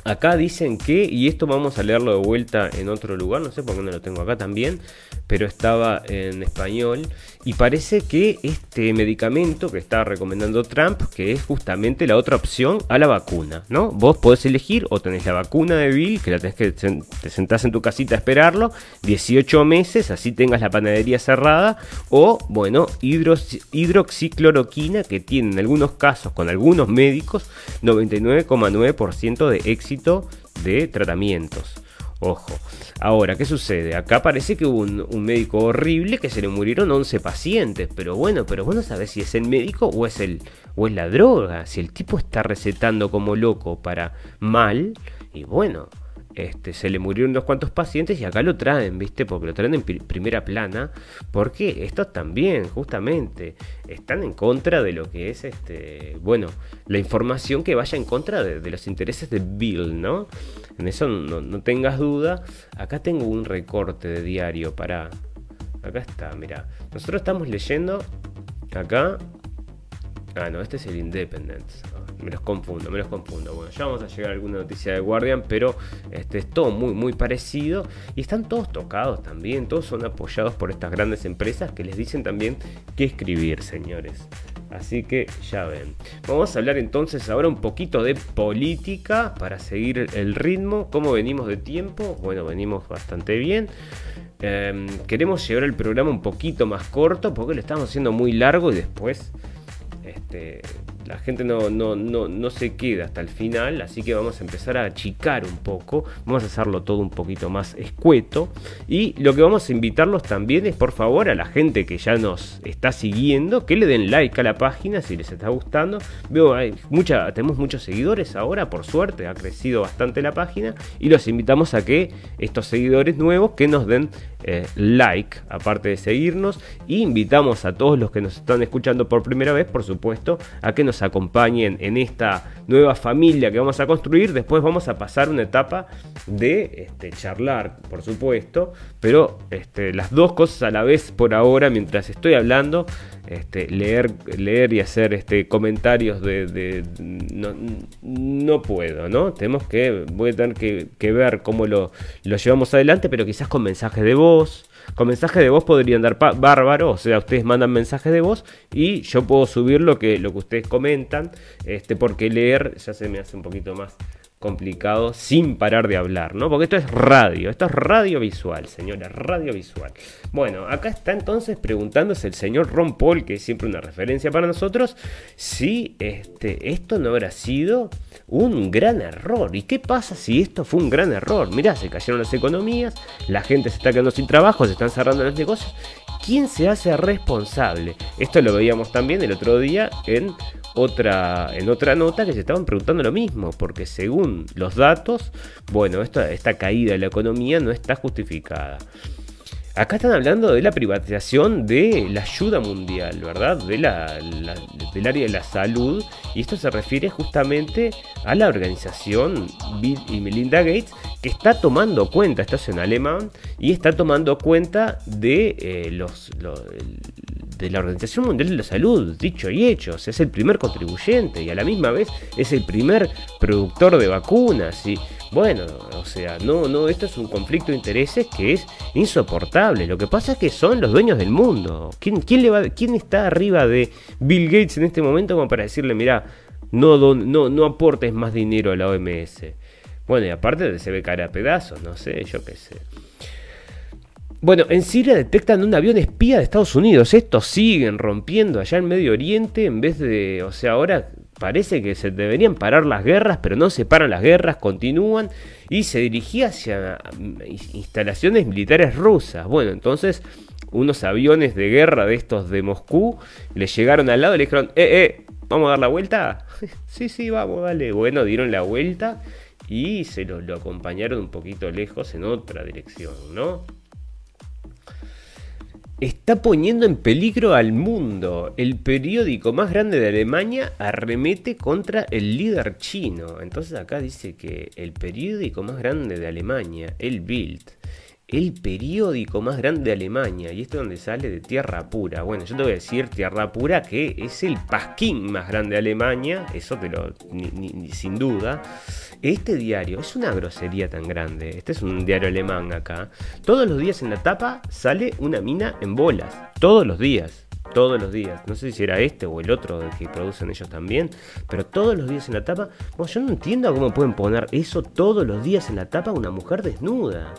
Acá dicen que, y esto vamos a leerlo de vuelta en otro lugar, no sé por qué no lo tengo acá también, pero estaba en español, y parece que este medicamento que está recomendando Trump, que es justamente la otra opción a la vacuna, ¿no? Vos podés elegir o tenés la vacuna de Bill, que la tenés que te sentás en tu casita a esperarlo, 18 meses, así tengas la panadería cerrada, o, bueno, hidroxicloroquina, que tiene en algunos casos, con algunos médicos, 99,9% de éxito de tratamientos. Ojo. Ahora, ¿qué sucede? Acá parece que hubo un, médico horrible que se le murieron 11 pacientes. Pero bueno, pero vos no si es el médico o es, el, o es la droga. Si el tipo está recetando como loco para mal. Y bueno, este, se le murieron unos cuantos pacientes y acá lo traen, ¿viste? Porque lo traen en primera plana. Porque estos también, justamente, están en contra de lo que es, este, bueno, la información que vaya en contra de, los intereses de Bill, ¿no? En eso no, no, tengas duda. Acá tengo un recorte de diario para... Acá está, mira. Nosotros estamos leyendo acá... Ah, no, este es el Independent me los confundo, me los confundo. Bueno, ya vamos a llegar a alguna noticia de Guardian, pero este, es todo muy, muy parecido. Y están todos tocados también, todos son apoyados por estas grandes empresas que les dicen también qué escribir, señores. Así que ya ven. Vamos a hablar entonces ahora un poquito de política para seguir el ritmo. ¿Cómo venimos de tiempo? Bueno, venimos bastante bien. Em, queremos llevar el programa un poquito más corto porque lo estamos haciendo muy largo y después este, la gente no, no, no, no, se queda hasta el final, así que vamos a empezar a achicar un poco, vamos a hacerlo todo un poquito más escueto y lo que vamos a invitarlos también es por favor a la gente que ya nos está siguiendo, que le den like a la página si les está gustando. Veo, hay mucha, tenemos muchos seguidores ahora, por suerte, ha crecido bastante la página y los invitamos a que estos seguidores nuevos que nos den eh, like, aparte de seguirnos, y invitamos a todos los que nos están escuchando por primera vez, por supuesto, a que nos acompañen en esta nueva familia que vamos a construir. Después vamos a pasar una etapa de este, charlar, por supuesto, pero este, las dos cosas a la vez por ahora, mientras estoy hablando, este, leer, leer y hacer este, comentarios de, no, puedo, ¿no? Tenemos que, voy a tener que, ver cómo lo, lo llevamos adelante, pero quizás con mensajes de voz con mensajes de voz podrían dar bárbaro, o sea, ustedes mandan mensajes de voz y yo puedo subir lo que, lo que ustedes comentan, este, porque leer ya se me hace un poquito más complicado sin parar de hablar, ¿no? Porque esto es radio, esto es radio visual, señora, radio visual. Bueno, acá está entonces preguntándose el señor Ron Paul, que es siempre una referencia para nosotros, si este, esto no habrá sido un gran error. ¿Y qué pasa si esto fue un gran error? Mirá, se cayeron las economías, la gente se está quedando sin trabajo, se están cerrando los negocios. ¿Quién se hace responsable? Esto lo veíamos también el otro día en otra, en otra nota que se estaban preguntando lo mismo, porque según los datos, bueno, esta, esta caída de la economía no está justificada. Acá están hablando de la privatización de la ayuda mundial, ¿verdad? De la, del área de la salud. Y esto se refiere justamente a la organización Bill y Melinda Gates, que está tomando cuenta, esto es en alemán, y está tomando cuenta de eh, los, de la Organización Mundial de la Salud, dicho y hecho, es el primer contribuyente y a la misma vez es el primer productor de vacunas bueno, o sea, no, no, esto es un conflicto de intereses que es insoportable. Lo que pasa es que son los dueños del mundo. ¿Quién, está arriba de Bill Gates en este momento como para decirle, mira, no, no, no aportes más dinero a la OMS? Bueno, y aparte se ve cara a pedazos, no sé, yo qué sé. Bueno, en Siria detectan un avión espía de Estados Unidos. Estos siguen rompiendo allá en Medio Oriente en vez de, o sea, ahora parece que se deberían parar las guerras, pero no se paran las guerras, continúan y se dirigía hacia mm, instalaciones militares rusas. Bueno, entonces unos aviones de guerra de estos de Moscú le llegaron al lado y le dijeron, eh, eh, ¿vamos a dar la vuelta? sí, sí, vamos, dale. Bueno, dieron la vuelta y se lo, lo acompañaron un poquito lejos en otra dirección, ¿no? Está poniendo en peligro al mundo. El periódico más grande de Alemania arremete contra el líder chino. Entonces acá dice que el periódico más grande de Alemania, el Bild, el periódico más grande de Alemania, y esto es donde sale de Tierra Pura. Bueno, yo te voy a decir Tierra Pura que es el pasquín más grande de Alemania, eso te lo, sin duda. Este diario es una grosería tan grande. Este es un diario alemán acá. Todos los días en la tapa sale una mina en bolas. Todos los días todos los días. No sé si era este o el otro que producen ellos también, pero todos los días en la tapa. Bueno, yo no entiendo cómo pueden poner eso todos los días en la tapa una mujer desnuda.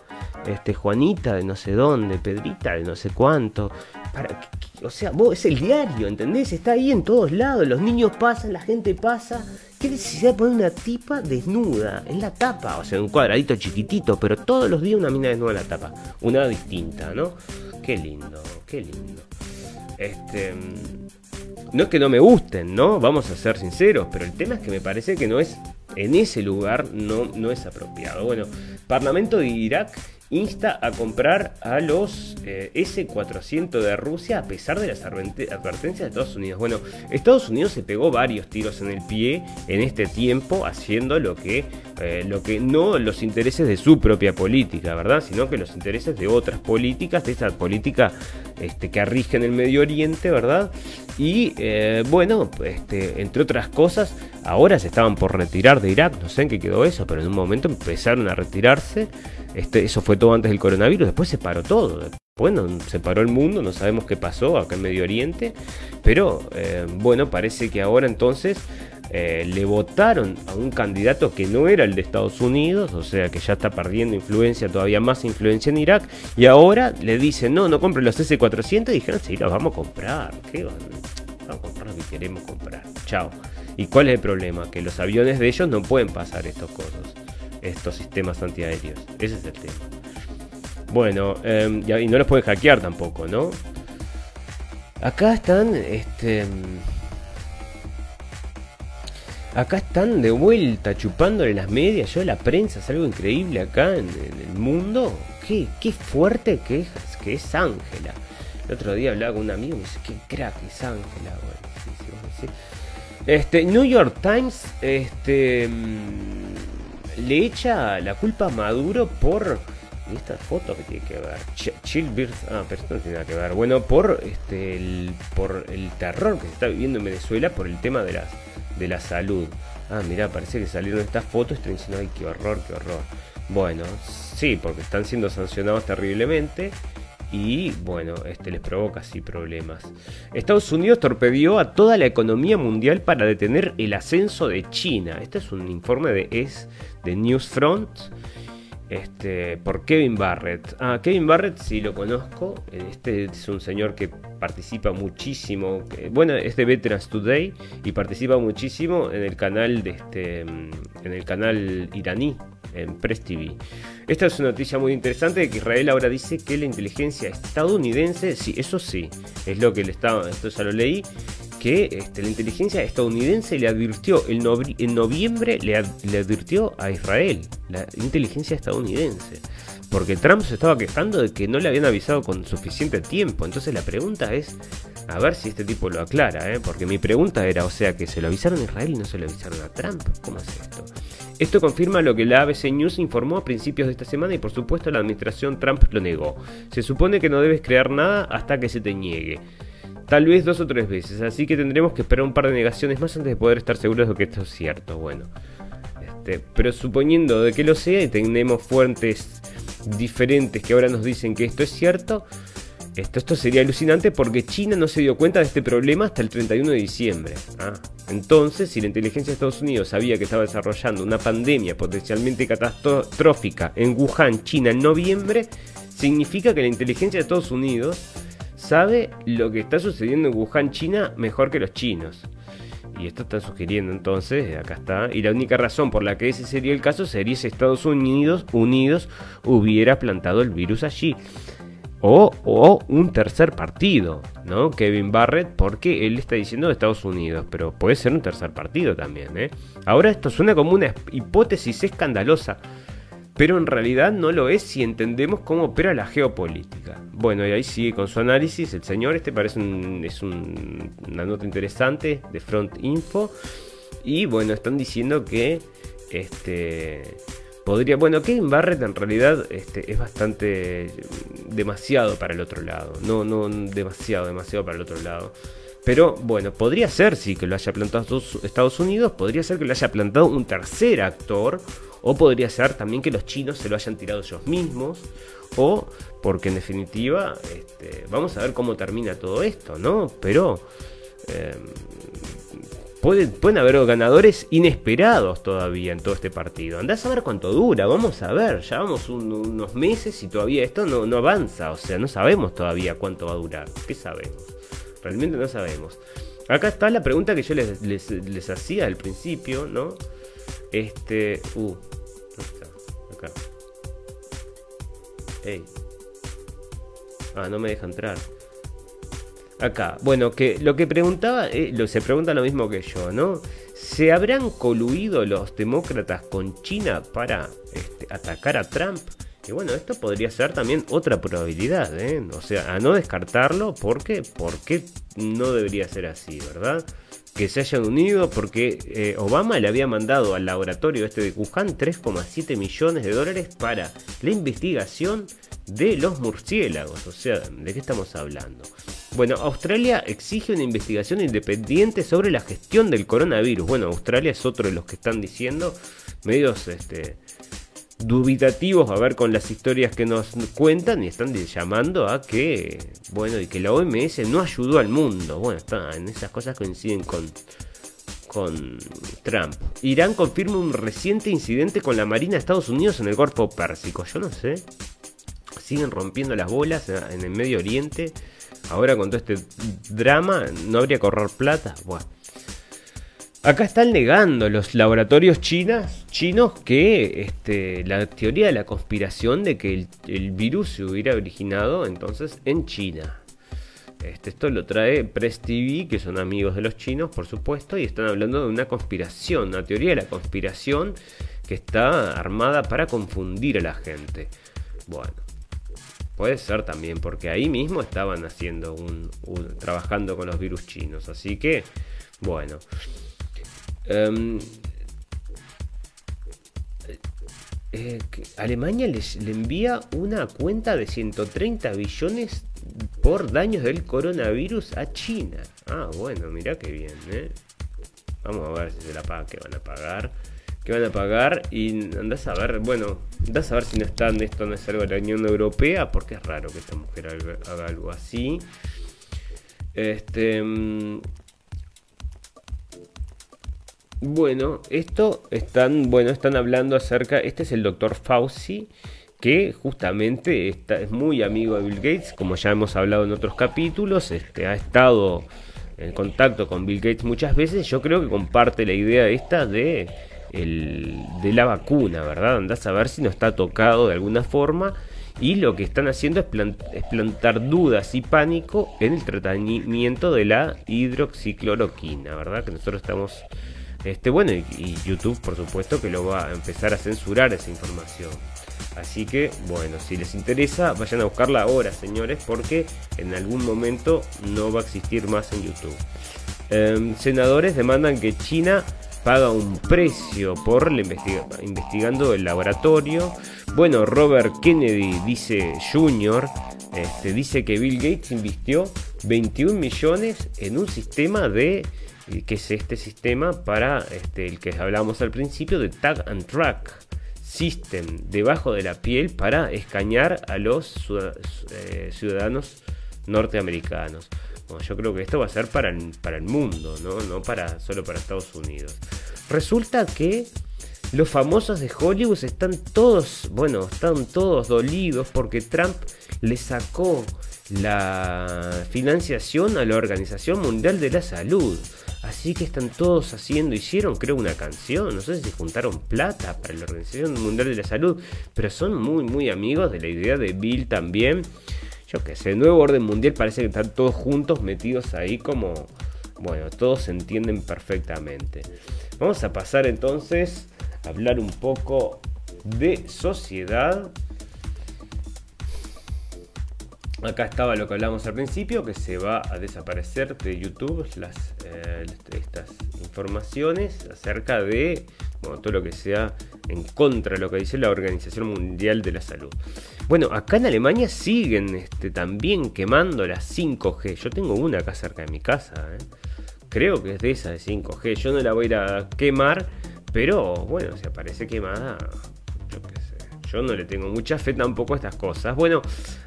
Este, Juanita de no sé dónde, Pedrita de no sé cuánto. Para, o sea, vos es el diario, ¿entendés? Está ahí en todos lados. Los niños pasan, la gente pasa. ¿Qué necesidad de poner una tipa desnuda en la tapa? O sea, un cuadradito chiquitito, pero todos los días una mina desnuda en la tapa. Una distinta, ¿no? Qué lindo, qué lindo. Este, no es que no me gusten, ¿no? Vamos a ser sinceros, pero el tema es que me parece que no es, en ese lugar no, no es apropiado. Bueno, Parlamento de Irak insta a comprar a los eh, S-400 de Rusia a pesar de las advertencias de Estados Unidos. Bueno, Estados Unidos se pegó varios tiros en el pie en este tiempo haciendo lo que, eh, lo que no los intereses de su propia política, ¿verdad? Sino que los intereses de otras políticas, de esa política este, que rigen el Medio Oriente, ¿verdad? Y eh, bueno, este, entre otras cosas, ahora se estaban por retirar de Irak, no sé en qué quedó eso, pero en un momento empezaron a retirarse. Este, eso fue todo antes del coronavirus, después se paró todo. bueno, se paró el mundo, no sabemos qué pasó acá en Medio Oriente, pero eh, bueno, parece que ahora entonces eh, le votaron a un candidato que no era el de Estados Unidos, o sea que ya está perdiendo influencia, todavía más influencia en Irak, y ahora le dicen, no, no compre los S-400, y dijeron, sí, los vamos a comprar, ¿qué van? Vamos a comprar lo que queremos comprar, chao. ¿Y cuál es el problema? Que los aviones de ellos no pueden pasar estos cosas, estos sistemas antiaéreos, ese es el tema. Bueno, em, y no los pueden hackear tampoco, ¿no? Acá están, este... Acá están de vuelta chupándole las medias. Yo la prensa es algo increíble acá en, el mundo. Qué, qué fuerte que es, es Ángela. El otro día hablaba con un amigo y me dice, qué crack es Ángela. este, New York Times este, mm, le echa la culpa a Maduro por ¿Y esta foto que tiene que ver? Ch Ah, pero esto no tiene nada que ver. Bueno, por este el, por el terror que se está viviendo en Venezuela por el tema de la, de la salud. Ah, mira, parece que salieron estas fotos y están diciendo, ay, qué horror, qué horror. Bueno, sí, porque están siendo sancionados terriblemente y bueno, este les provoca así problemas. Estados Unidos torpedió a toda la economía mundial para detener el ascenso de China. Este es un informe de es de Newsfront este, por Kevin Barrett. Ah, Kevin Barrett sí lo conozco. Este es un señor que participa muchísimo. bueno, es de Veterans Today y participa muchísimo en el canal de este, en el canal iraní en Press TV. Esta es una noticia muy interesante de que Israel ahora dice que la inteligencia estadounidense, sí, eso sí, es lo que le estaba, esto ya lo leí, que este, la inteligencia estadounidense le advirtió, en noviembre le, advirtió a Israel, la inteligencia estadounidense. Porque Trump se estaba quejando de que no le habían avisado con suficiente tiempo. Entonces la pregunta es, a ver si este tipo lo aclara, ¿eh? porque mi pregunta era, o sea, que se lo avisaron a Israel y no se lo avisaron a Trump. ¿Cómo es esto? Esto confirma lo que la ABC News informó a principios de esta semana y por supuesto la administración Trump lo negó. Se supone que no debes crear nada hasta que se te niegue. Tal vez dos o tres veces, así que tendremos que esperar un par de negaciones más antes de poder estar seguros de que esto es cierto. Bueno, este, pero suponiendo de que lo sea y tenemos fuentes diferentes que ahora nos dicen que esto es cierto, esto, esto sería alucinante porque China no se dio cuenta de este problema hasta el 31 de diciembre. Ah, entonces, si la inteligencia de Estados Unidos sabía que estaba desarrollando una pandemia potencialmente catastrófica en Wuhan, China, en noviembre, significa que la inteligencia de Estados Unidos sabe lo que está sucediendo en Wuhan, China, mejor que los chinos. Y esto está sugiriendo entonces, acá está, y la única razón por la que ese sería el caso sería si Estados Unidos, Unidos hubiera plantado el virus allí. O, un tercer partido, ¿no? Kevin Barrett, porque él está diciendo de Estados Unidos, pero puede ser un tercer partido también, ¿eh? Ahora esto suena como una hipótesis escandalosa, pero en realidad no lo es si entendemos cómo opera la geopolítica. Bueno, y ahí sigue con su análisis el señor, este parece un, es una nota interesante de Front Info, y bueno, están diciendo que este podría, bueno, Kevin Barrett en realidad este, es bastante demasiado para el otro lado, no, no demasiado, demasiado para el otro lado. Pero bueno, podría ser sí que lo haya plantado Estados Unidos, podría ser que lo haya plantado un tercer actor o podría ser también que los chinos se lo hayan tirado ellos mismos. O porque en definitiva, este, vamos a ver cómo termina todo esto, ¿no? Pero em, pueden, haber ganadores inesperados todavía en todo este partido. Andás a ver cuánto dura, vamos a ver. Ya vamos unos meses y todavía esto no, avanza. O sea, no sabemos todavía cuánto va a durar. ¿Qué sabemos? Realmente no sabemos. Acá está la pregunta que yo les, hacía al principio, ¿no? Este. Uh, Acá. Hey. Ah, no me deja entrar. Acá. Bueno, que lo que preguntaba, eh, se pregunta lo mismo que yo, ¿no? ¿Se habrán coluido los demócratas con China para este, atacar a Trump? Y bueno, esto podría ser también otra probabilidad, ¿eh? O sea, a no descartarlo, porque, porque no debería ser así, ¿verdad? que se hayan unido porque eh, Obama le había mandado al laboratorio este de Wuhan 3,7 millones de dólares para la investigación de los murciélagos. O sea, ¿de qué estamos hablando? Bueno, Australia exige una investigación independiente sobre la gestión del coronavirus. Bueno, Australia es otro de los que están diciendo medios este, dubitativos a ver con las historias que nos cuentan y están llamando a que, bueno, y que la OMS no ayudó al mundo. Bueno, está, en esas cosas coinciden con, con Trump. Irán confirma un reciente incidente con la Marina de Estados Unidos en el Golfo Pérsico. Yo no sé. Siguen rompiendo las bolas en el Medio Oriente. Ahora con todo este drama, ¿no habría que plata? Bueno. Acá están negando los laboratorios chinas, chinos que este, la teoría de la conspiración de que el, virus se hubiera originado entonces en China. Este, esto lo trae Press TV, que son amigos de los chinos, por supuesto, y están hablando de una conspiración, una teoría de la conspiración que está armada para confundir a la gente. Bueno, puede ser también, porque ahí mismo estaban haciendo un trabajando con los virus chinos. Así que, bueno. Em, eh, Alemania le envía una cuenta de 130 billones por daños del coronavirus a China. Ah, bueno, mirá qué bien, ¿eh? Vamos a ver si se la pagan, que van a pagar. Que van a pagar y andás a ver, bueno, andás a ver si no están, esto no es algo de la Unión Europea, porque es raro que esta mujer haga, algo así. Este. Mm, bueno, esto están, bueno, están hablando acerca, este es el doctor Fauci, que justamente está, es muy amigo de Bill Gates, como ya hemos hablado en otros capítulos, este, ha estado en contacto con Bill Gates muchas veces, yo creo que comparte la idea esta de, de la vacuna, ¿verdad? Andás a ver si no está tocado de alguna forma y lo que están haciendo es, es, plantar dudas y pánico en el tratamiento de la hidroxicloroquina, ¿verdad? Que nosotros estamos este, bueno, y, YouTube, por supuesto, que lo va a empezar a censurar esa información. Así que, bueno, si les interesa, vayan a buscarla ahora, señores, porque en algún momento no va a existir más en YouTube. Em, senadores demandan que China paga un precio por la investigando el laboratorio. Bueno, Robert Kennedy dice Jr. Este, dice que Bill Gates invirtió 21 millones en un sistema de que es este sistema para este, el que hablamos al principio de Tag and Track System debajo de la piel para escanear a los eh, ciudadanos norteamericanos. Yo creo que esto va a ser para el, para el mundo, ¿no? no para, solo para Estados Unidos. Resulta que los famosos de Hollywood están todos, bueno, están todos dolidos porque Trump le sacó la financiación a la Organización Mundial de la Salud. Así que están todos haciendo, hicieron creo una canción, no sé si juntaron plata para la Organización Mundial de la Salud, pero son muy muy amigos de la idea de Bill también. Yo que sé, el nuevo orden mundial parece que están todos juntos metidos ahí como, bueno, todos se entienden perfectamente. Vamos a pasar entonces a hablar un poco de sociedad Acá estaba lo que hablamos al principio, que se va a desaparecer de YouTube las, eh, estas informaciones acerca de todo lo que sea en contra de lo que dice la Organización Mundial de la Salud. Bueno, acá en Alemania siguen este, también quemando las 5G. Yo tengo una acá cerca de mi casa. ¿eh? Creo que es de esa de 5G. Yo no la voy a ir a quemar, pero bueno, si aparece quemada, yo qué sé. Yo no le tengo mucha fe tampoco a estas cosas. Bueno,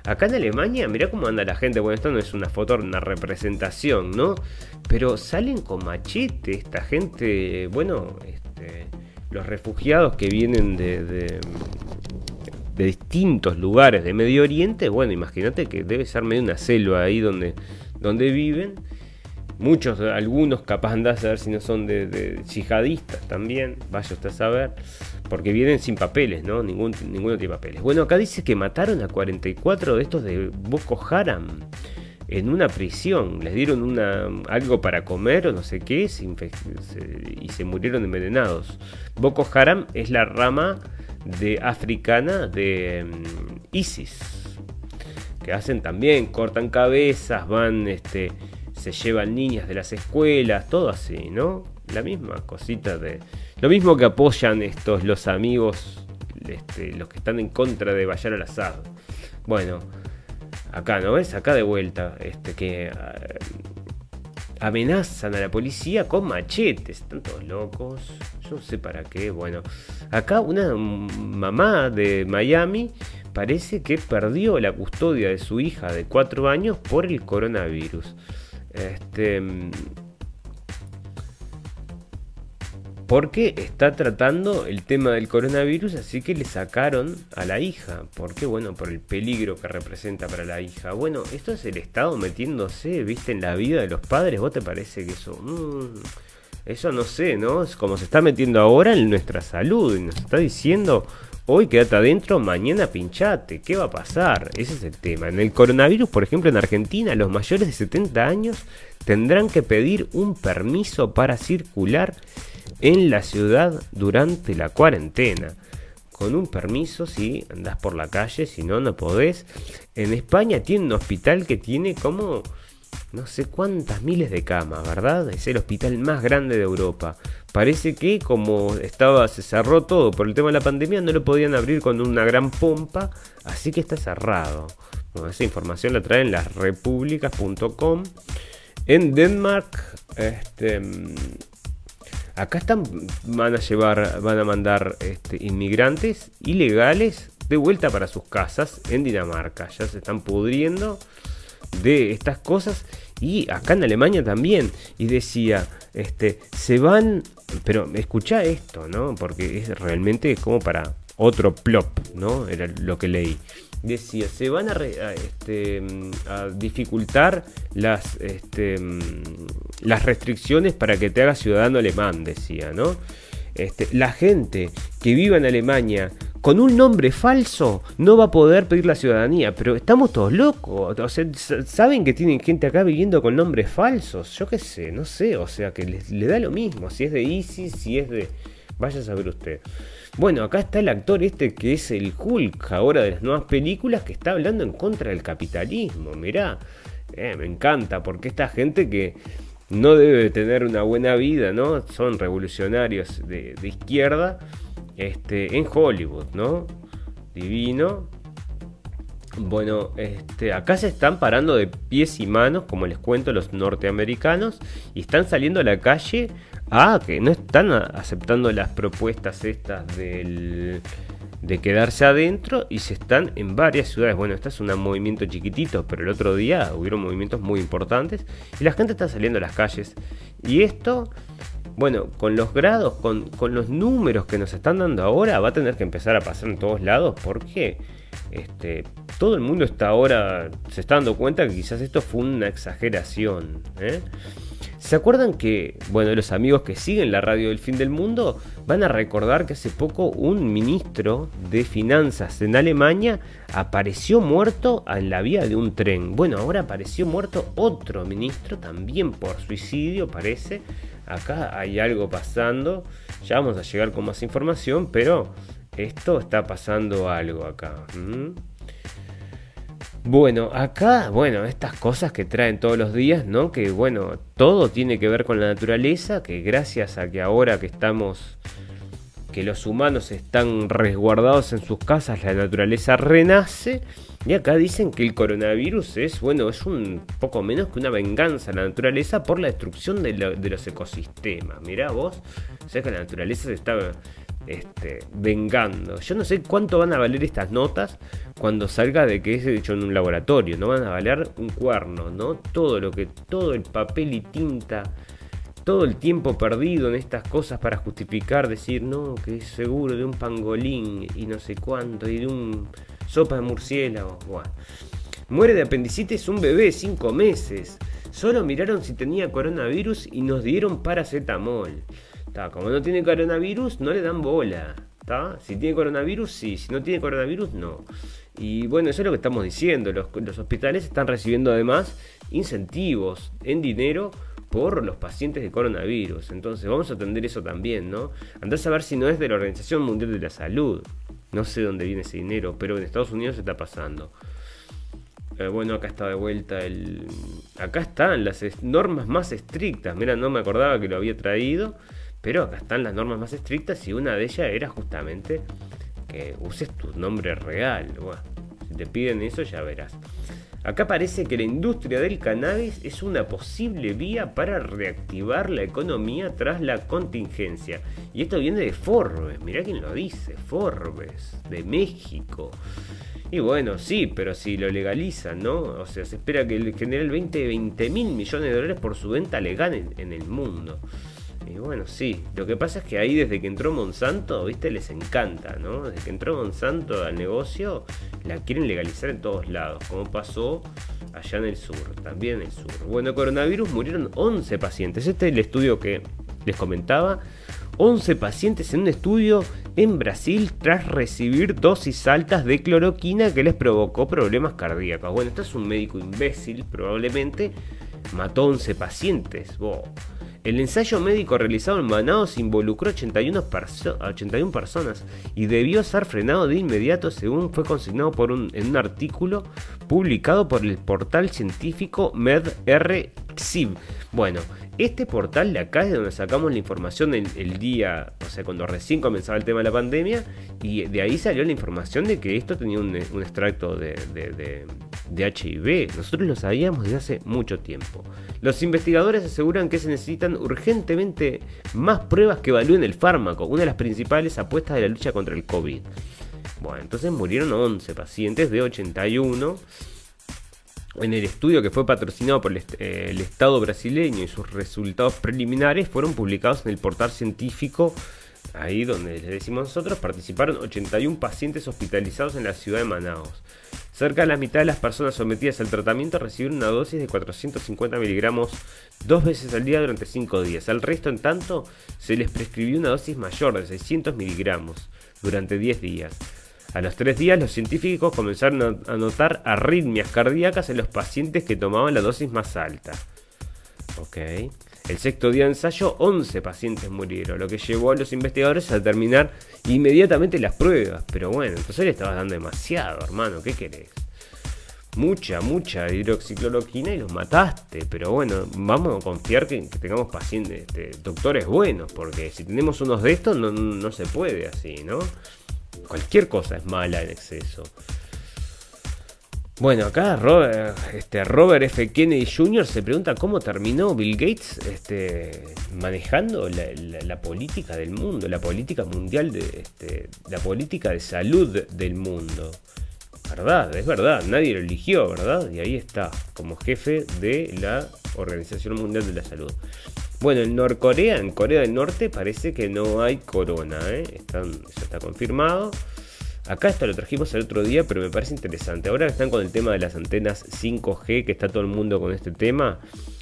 acá en Alemania, mirá cómo anda la gente. Bueno, esto no es una foto, una representación, ¿no? Pero salen con machete esta gente, bueno, este, los refugiados que vienen de, de, distintos lugares de Medio Oriente. Bueno, imagínate que debe ser medio una selva ahí donde, donde viven. Muchos, algunos capaz andás a saber si no son de, de yihadistas también, vaya usted a saber porque vienen sin papeles, ¿no? Ningún, ninguno tiene papeles. Bueno, acá dice que mataron a 44 de estos de Boko Haram en una prisión. Les dieron una, algo para comer o no sé qué y se murieron envenenados. Boko Haram es la rama de africana de mm, ISIS. Que hacen también, cortan cabezas, van, este, se llevan niñas de las escuelas, todo así, ¿no? La misma cosita de lo mismo que apoyan estos los amigos, este, los que están en contra de Bayar al Assad. Bueno, acá, ¿no ves? Acá de vuelta, este, que eh, amenazan a la policía con machetes. Están todos locos. No sé para qué. Bueno, acá una mamá de Miami parece que perdió la custodia de su hija de 4 años por el coronavirus. Este porque está tratando el tema del coronavirus, así que le sacaron a la hija. ¿Por qué? Bueno, por el peligro que representa para la hija. Bueno, esto es el Estado metiéndose, viste, en la vida de los padres. ¿Vos te parece que eso... Mm, eso no sé, ¿no? Es como se está metiendo ahora en nuestra salud y nos está diciendo... Hoy quédate adentro, mañana pinchate. ¿Qué va a pasar? Ese es el tema. En el coronavirus, por ejemplo, en Argentina, los mayores de 70 años tendrán que pedir un permiso para circular en la ciudad durante la cuarentena. Con un permiso si andás por la calle, si no, no podés. En España tiene un hospital que tiene como no sé cuántas miles de camas, ¿verdad? Es el hospital más grande de Europa. Parece que como estaba, se cerró todo por el tema de la pandemia, no lo podían abrir con una gran pompa, así que está cerrado. esa información la traen las repúblicas.com. En Denmark, este, acá están, van a llevar, van a mandar este, inmigrantes ilegales de vuelta para sus casas en Dinamarca. Ya se están pudriendo de estas cosas y acá en Alemania también. Y decía, este, se van, pero escucha esto, ¿no? Porque es realmente como para otro plop, ¿no? Era lo que leí. Decía, se van a, este, a dificultar las, este, las restricciones para que te hagas ciudadano alemán, decía, ¿no? Este, la gente que viva en Alemania con un nombre falso no va a poder pedir la ciudadanía. Pero estamos todos locos. O sea, saben que tienen gente acá viviendo con nombres falsos. Yo qué sé, no sé. O sea, que le da lo mismo. Si es de ISIS, si es de... Vaya a saber usted. Bueno, acá está el actor este que es el Hulk ahora de las nuevas películas que está hablando en contra del capitalismo. Mirá, eh, me encanta porque esta gente que no debe tener una buena vida, ¿no? Son revolucionarios de izquierda este, en Hollywood, ¿no? Divino. Bueno, este, acá se están parando de pies y manos, como les cuento, los norteamericanos, y están saliendo a la calle a que no están aceptando las propuestas estas del, de quedarse adentro y se están en varias ciudades. Bueno, este es un movimiento chiquitito, pero el otro día hubieron movimientos muy importantes y la gente está saliendo a las calles. Y esto bueno, con los grados, con, los números que nos están dando ahora, va a tener que empezar a pasar en todos lados porque este, todo el mundo está ahora, se está dando cuenta que quizás esto fue una exageración. ¿eh? ¿Se acuerdan que, bueno, los amigos que siguen la radio del fin del mundo van a recordar que hace poco un ministro de finanzas en Alemania apareció muerto en la vía de un tren? Bueno, ahora apareció muerto otro ministro también por suicidio, parece acá hay algo pasando. Ya vamos a llegar con más información, pero esto está pasando algo acá. Bueno, acá, bueno, estas cosas que traen todos los días, ¿no? Que bueno, todo tiene que ver con la naturaleza, que gracias a que ahora que estamos, que los humanos están resguardados en sus casas, la naturaleza renace y acá dicen que el coronavirus es, bueno, es un poco menos que una venganza a la naturaleza por la destrucción de, los ecosistemas. Mirá vos, o sea que la naturaleza se está este, vengando. Yo no sé cuánto van a valer estas notas cuando salga de que es hecho en un laboratorio. No van a valer un cuerno, ¿no? Todo lo que, todo el papel y tinta todo el tiempo perdido en estas cosas para justificar, decir, no, que es seguro de un pangolín y no sé cuánto, y de un sopa de murciélago. Muere de apendicitis un bebé de 5 meses. Solo miraron si tenía coronavirus y nos dieron paracetamol. como no tiene coronavirus, no le dan bola. Si tiene coronavirus, sí. Si no tiene coronavirus, no. Y bueno, eso es lo que estamos diciendo. Los hospitales están recibiendo además incentivos en dinero por los pacientes de coronavirus. Entonces vamos a atender eso también, ¿no? Andás a ver si no es de la Organización Mundial de la Salud. No sé dónde viene ese dinero, pero en Estados Unidos se está pasando. Eh, bueno, acá está de vuelta el... Acá están las normas más estrictas. Mira, no me acordaba que lo había traído. Pero acá están las normas más estrictas y una de ellas era justamente que uses tu nombre real. Si te piden eso ya verás. Acá parece que la industria del cannabis es una posible vía para reactivar la economía tras la contingencia. Y esto viene de Forbes, mirá quién lo dice, Forbes, de México. Y bueno, sí, pero si lo legalizan, ¿no? O sea, se espera que genere el 20, 20 mil millones de dólares por su venta legal en el mundo. Y bueno, sí, lo que pasa es que ahí desde que entró Monsanto, viste, les encanta, ¿no? Desde que entró Monsanto al negocio, la quieren legalizar en todos lados, como pasó allá en el sur, también en el sur. Bueno, coronavirus murieron 11 pacientes. Este es el estudio que les comentaba. 11 pacientes en un estudio en Brasil tras recibir dosis altas de cloroquina que les provocó problemas cardíacos. Bueno, esto es un médico imbécil, probablemente mató 11 pacientes. El ensayo médico realizado en Manaus involucró 81, 81, personas y debió ser frenado de inmediato según fue consignado por un, en un artículo publicado por el portal científico Bueno, este portal de acá es de donde sacamos la información el, día, o sea, cuando recién comenzaba el tema de la pandemia, y de ahí salió la información de que esto tenía un, extracto de, de, HIV. Nosotros lo sabíamos desde hace mucho tiempo. Los investigadores aseguran que se necesitan urgentemente más pruebas que evalúen el fármaco, una de las principales apuestas de la lucha contra el COVID. Bueno, entonces murieron 11 pacientes de 81 en el estudio que fue patrocinado por eh, el, Estado brasileño y sus resultados preliminares fueron publicados en el portal científico, ahí donde les decimos nosotros, participaron 81 pacientes hospitalizados en la ciudad de Manaus. Cerca de la mitad de las personas sometidas al tratamiento recibieron una dosis de 450 miligramos dos veces al día durante 5 días. Al resto, en tanto, se les prescribió una dosis mayor de 600 miligramos durante 10 días. A los tres días, los científicos comenzaron a notar arritmias cardíacas en los pacientes que tomaban la dosis más alta. Ok. El sexto día de ensayo, 11 pacientes murieron, lo que llevó a los investigadores a terminar inmediatamente las pruebas. Pero bueno, entonces le estabas dando demasiado, hermano, ¿qué querés? Mucha, mucha hidroxicloroquina y los mataste. Pero bueno, vamos a confiar que, tengamos pacientes, este, doctores buenos, porque si tenemos unos de estos no, no se puede así, ¿no? Cualquier cosa es mala en exceso. Bueno, acá Robert, este, Robert F. Kennedy Jr. se pregunta cómo terminó Bill Gates este, manejando la, política del mundo, la política mundial, de, este, la política de salud del mundo. ¿Verdad? Es verdad, nadie lo eligió, ¿verdad? Y ahí está, como jefe de la Organización Mundial de la Salud. Bueno, en Norcorea, en Corea del Norte, parece que no hay corona, ¿eh? Está confirmado. Acá esto lo trajimos el otro día, pero me parece interesante. Ahora están con el tema de las antenas 5G, que está todo el mundo con este tema.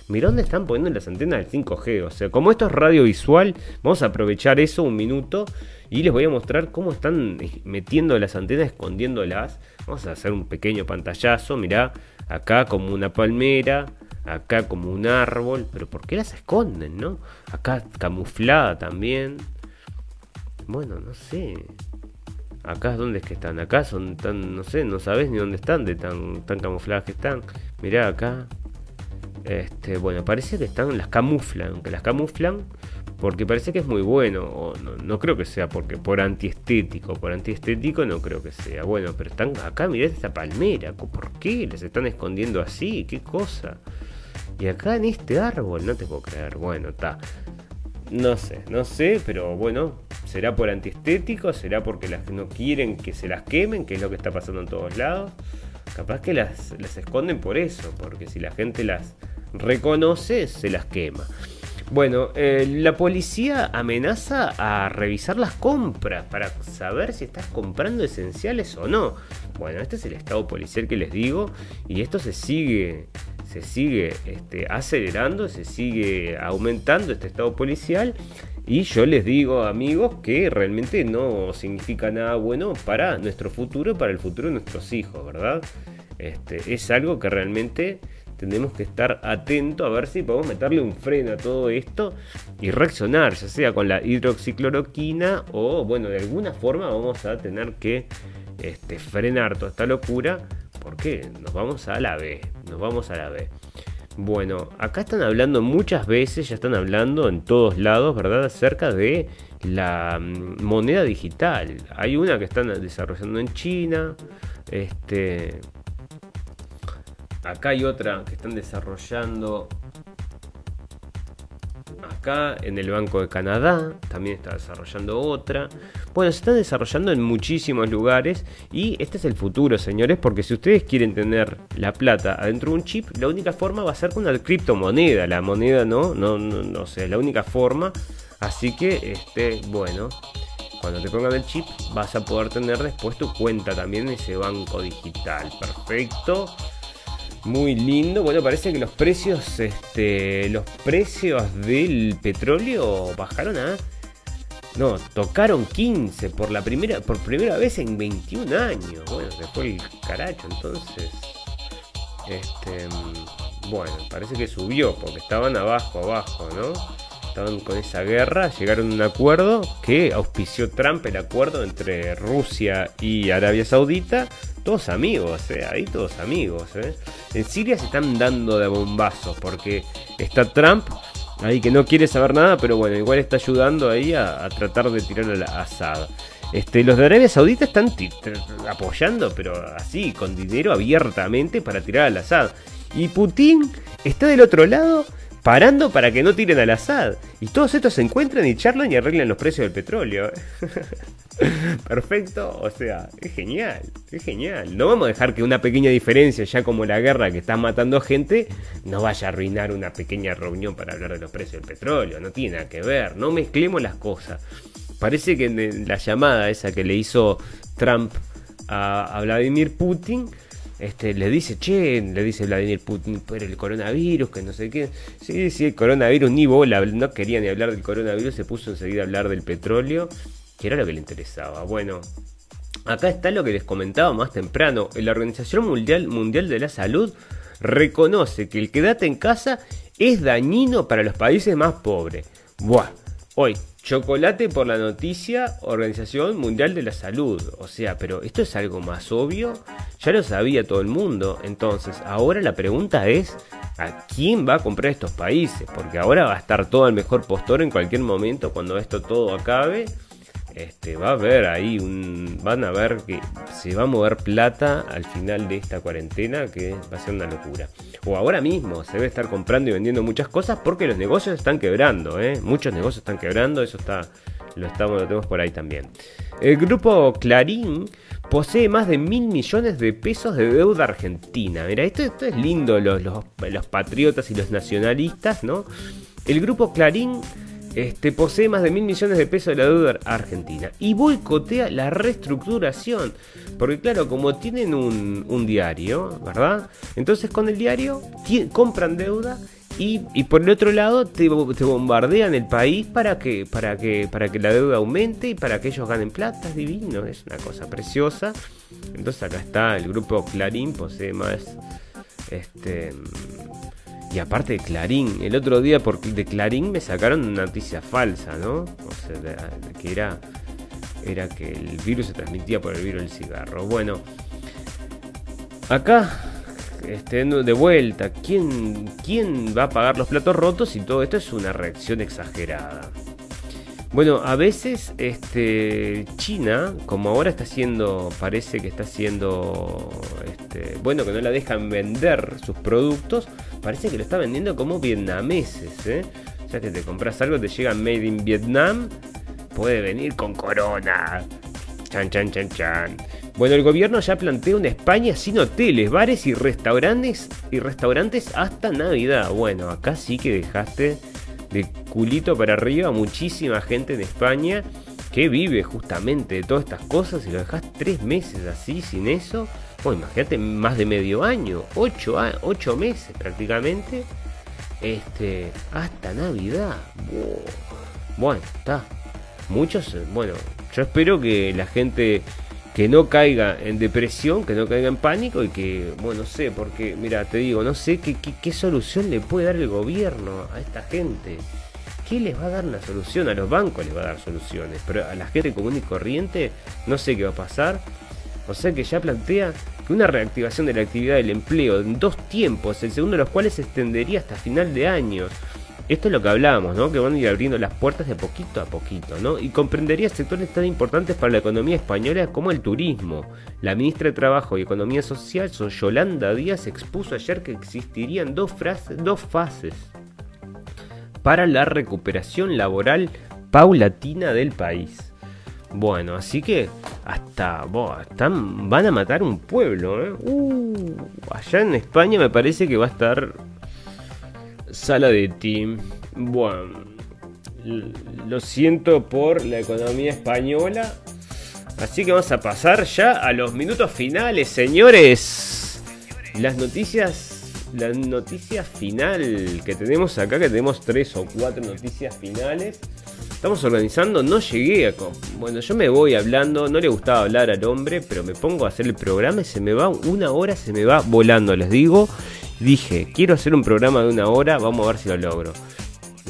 Mirá dónde están poniendo las antenas del 5G. O sea, como esto es radiovisual, vamos a aprovechar eso un minuto y les voy a mostrar cómo están metiendo las antenas, escondiéndolas. Vamos a hacer un pequeño pantallazo. Mirá, acá como una palmera acá como un árbol, pero ¿por qué las esconden, no? Acá camuflada también. Bueno, no sé. Acá dónde es que están, acá son tan, no sé, no sabes ni dónde están de tan, tan camufladas que están. Mirá acá. Este, bueno, parece que están, las camuflan, que las camuflan porque parece que es muy bueno. No, no, creo que sea porque por antiestético, por antiestético no creo que sea. Bueno, pero están acá, mirá esta palmera. ¿Por qué les están escondiendo así? ¿Qué cosa? Y acá en este árbol, no te puedo creer. Bueno, está. No sé, no sé, pero bueno, será por antiestético, será porque las no quieren que se las quemen, que es lo que está pasando en todos lados. Capaz que las, las esconden por eso, porque si la gente las reconoce, se las quema. Bueno, eh, la policía amenaza a revisar las compras para saber si estás comprando esenciales o no. Bueno, este es el estado policial que les digo y esto se sigue se sigue este, acelerando, se sigue aumentando este estado policial. Y yo les digo, amigos, que realmente no significa nada bueno para nuestro futuro, para el futuro de nuestros hijos, ¿verdad? Este, es algo que realmente tenemos que estar atentos a ver si podemos meterle un freno a todo esto y reaccionar, ya sea con la hidroxicloroquina o, bueno, de alguna forma vamos a tener que este, frenar toda esta locura porque nos vamos a la B, nos vamos a la B. Bueno, acá están hablando muchas veces, ya están hablando en todos lados, ¿verdad? Acerca de la mm, moneda digital. Hay una que están desarrollando en China. Este. Acá hay otra que están desarrollando acá en el Banco de Canadá, también está desarrollando otra. Bueno, se está desarrollando en muchísimos lugares y este es el futuro, señores, porque si ustedes quieren tener la plata adentro de un chip, la única forma va a ser con una criptomoneda, la moneda no, no, no, no sé, la única forma. Así que, este, bueno, cuando te pongan el chip vas a poder tener después tu cuenta también en ese banco digital. Perfecto. Muy lindo. Bueno, parece que los precios, este, los precios del petróleo bajaron a, no, tocaron 15 por la primera, por primera vez en 21 años. Bueno, se fue el caracho, entonces, este, bueno, parece que subió porque estaban abajo, abajo, ¿no? Estaban con esa guerra, llegaron a un acuerdo que auspició Trump el acuerdo entre Rusia y Arabia Saudita todos amigos, eh, ahí todos amigos. Eh. En Siria se están dando de bombazos porque está Trump ahí que no quiere saber nada, pero bueno, igual está ayudando ahí a, tratar de tirar a la asada. Este, los de Arabia Saudita están apoyando, pero así, con dinero abiertamente para tirar al Assad. Y Putin está del otro lado parando para que no tiren al Assad. Y todos estos se encuentran y charlan y arreglan los precios del petróleo. Perfecto, o sea, es genial, es genial. No vamos a dejar que una pequeña diferencia, ya como la guerra que está matando gente, no vaya a arruinar una pequeña reunión para hablar de los precios del petróleo. No tiene nada que ver, no mezclemos las cosas. Parece que en la llamada esa que le hizo Trump a, Vladimir Putin, este, le dice, che, le dice Vladimir Putin, pero el coronavirus, que no sé qué. Sí, sí, el coronavirus, ni bola, no quería ni hablar del coronavirus, se puso enseguida a hablar del petróleo, que era lo que le interesaba. Bueno, acá está lo que les comentaba más temprano. La Organización Mundial, Mundial de la Salud reconoce que el quédate en casa es dañino para los países más pobres. Buah, hoy Chocolate por la noticia Organización Mundial de la Salud. O sea, pero esto es algo más obvio. Ya lo sabía todo el mundo. Entonces, ahora la pregunta es, ¿a quién va a comprar estos países? Porque ahora va a estar todo al mejor postor en cualquier momento cuando esto todo acabe este, va a haber ahí un. Van a ver que se va a mover plata al final de esta cuarentena, que va a ser una locura. O ahora mismo se debe estar comprando y vendiendo muchas cosas porque los negocios están quebrando, ¿eh? Muchos negocios están quebrando, eso está. Lo, estamos, lo tenemos por ahí también. El grupo Clarín posee más de mil millones de pesos de deuda argentina. Mira, esto, esto es lindo, los, los, los patriotas y los nacionalistas, ¿no? El grupo Clarín este, posee más de mil millones de pesos de la deuda argentina y boicotea la reestructuración. Porque claro, como tienen un, diario, ¿verdad? Entonces con el diario compran deuda y, por el otro lado te, bombardean el país para que, para, que, para que la deuda aumente y para que ellos ganen plata. Es divino, es una cosa preciosa. Entonces acá está, el grupo Clarín posee más... Este, y aparte de Clarín, el otro día por, de Clarín me sacaron una noticia falsa, ¿no? O sea, que era, era que el virus se transmitía por el virus del cigarro. Bueno, acá, este, de vuelta, ¿quién, ¿quién va a pagar los platos rotos y todo esto es una reacción exagerada? Bueno, a veces este, China, como ahora está haciendo, parece que está haciendo, este, bueno, que no la dejan vender sus productos, parece que lo está vendiendo como vietnameses. ¿eh? O sea que te compras algo, te llega Made in Vietnam, puede venir con corona. Chan, chan, chan, chan. Bueno, el gobierno ya plantea una España sin hoteles, bares y restaurantes y restaurantes hasta Navidad. Bueno, acá sí que dejaste de culito para arriba muchísima gente en España que vive justamente de todas estas cosas y lo dejas tres meses así sin eso. Bueno, imagínate más de medio año, ocho, ocho meses prácticamente. Este, hasta Navidad. Bueno, está. Muchos, bueno, yo espero que la gente que no caiga en depresión, que no caiga en pánico y que, bueno, no sé, porque, mira, te digo, no sé qué, qué, solución le puede dar el gobierno a esta gente. ¿Qué les va a dar una solución? A los bancos les va a dar soluciones, pero a la gente común y corriente no sé qué va a pasar. O sea que ya plantea que una reactivación de la actividad del empleo en dos tiempos, el segundo de los cuales se extendería hasta final de año. Esto es lo que hablábamos, ¿no? Que van a ir abriendo las puertas de poquito a poquito, ¿no? Y comprendería sectores tan importantes para la economía española como el turismo. La ministra de Trabajo y Economía Social, Yolanda Díaz, expuso ayer que existirían dos, fases para la recuperación laboral paulatina del país. Bueno, así que hasta están, van a matar un pueblo. ¿eh? Uh, allá en España me parece que va a estar Sala de team. Bueno, lo siento por la economía española. Así que vamos a pasar ya a los minutos finales, señores. Las noticias, la noticia final que tenemos acá, que tenemos tres o cuatro noticias finales. Estamos organizando, no llegué a... Bueno, yo me voy hablando, no le gustaba hablar al hombre, pero me pongo a hacer el programa y se me va, una hora se me va volando, les digo dije, quiero hacer un programa de una hora, vamos a ver si lo logro.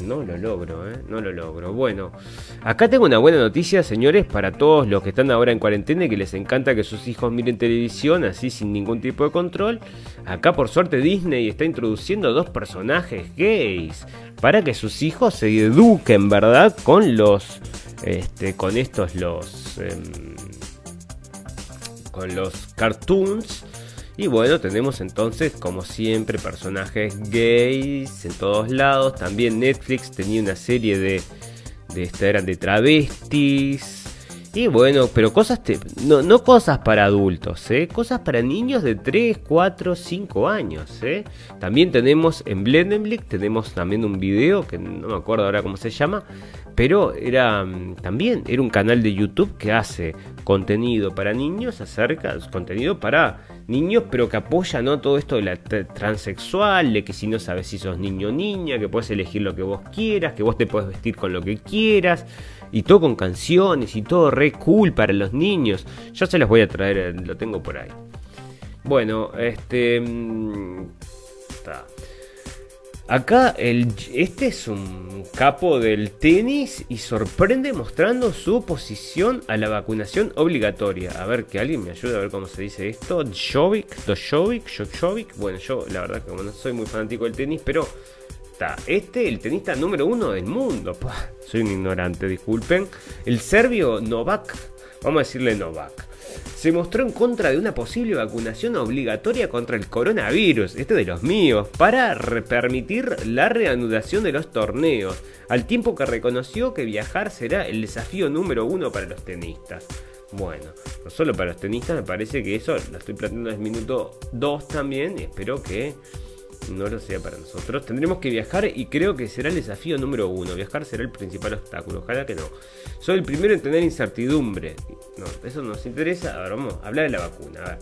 No lo logro, ¿eh? No lo logro. Bueno, acá tengo una buena noticia, señores, para todos los que están ahora en cuarentena y que les encanta que sus hijos miren televisión así sin ningún tipo de control. Acá por suerte Disney está introduciendo dos personajes gays para que sus hijos se eduquen, ¿verdad? Con los, este, con estos los, em, con los cartoons y bueno, tenemos entonces, como siempre, personajes gays en todos lados. También Netflix tenía una serie de. de esta de travestis. Bueno, pero cosas. no, no cosas para adultos, ¿eh? Cosas para niños de 3, 4, 5 años, ¿eh? También tenemos en Blendenblick, tenemos también un video que no me acuerdo ahora cómo se llama. Pero era mm, también era un canal de YouTube que hace contenido para niños acerca. contenido para niños, pero que apoya ¿no? todo esto de la transexual, de que si no sabes si sos niño o niña, que puedes elegir lo que vos quieras, que vos te puedes vestir con lo que quieras, y todo con canciones y todo re cool para los niños. Yo se los voy a traer, eh, lo tengo por ahí. Bueno, este... Mm, está. Acá el, este es un capo del tenis y sorprende mostrando su oposición a la vacunación obligatoria. A ver, que alguien me ayude a ver cómo se dice esto. Jovic, Jovic, Bueno, yo la verdad que no soy muy fanático del tenis, pero está. Este, el tenista número uno del mundo. soy un ignorante, disculpen. El serbio Novak, vamos a decirle Novak se mostró en contra de una posible vacunación obligatoria contra el coronavirus, este de los míos, para permitir la reanudación de los torneos, al tiempo que reconoció que viajar será el desafío número uno para los tenistas. Bueno, no solo para los tenistas, me parece que eso lo estoy planteando en el minuto 2 también espero que no lo sea para nosotros. Tendremos que viajar y creo que será el desafío número uno. Viajar será el principal obstáculo. Ojalá que no. Soy el primero en tener incertidumbre. No, eso nos interesa. Ahora vamos a hablar de la vacuna. A ver.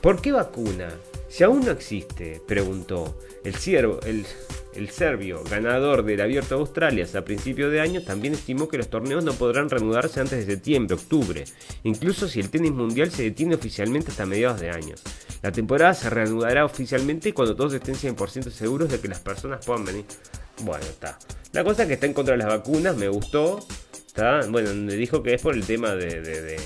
¿Por qué vacuna? Si aún no existe, preguntó. El, serbio, ganador del Abierto de Australia a principios de año, también estimó que los torneos no podrán reanudarse antes de septiembre, octubre, incluso si el tenis mundial se detiene oficialmente hasta mediados de años. La temporada se reanudará oficialmente cuando todos estén 100% seguros de que las personas puedan venir. Bueno, está. La cosa es que está en contra de las vacunas, me gustó. Está. Bueno, me dijo que es por el tema de,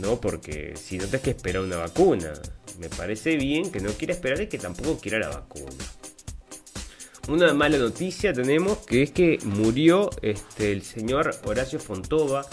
No, porque si no te que esperar una vacuna. Me parece bien que no quiera esperar y que tampoco quiera la vacuna. Una mala noticia tenemos que es que murió este, el señor Horacio Fontova.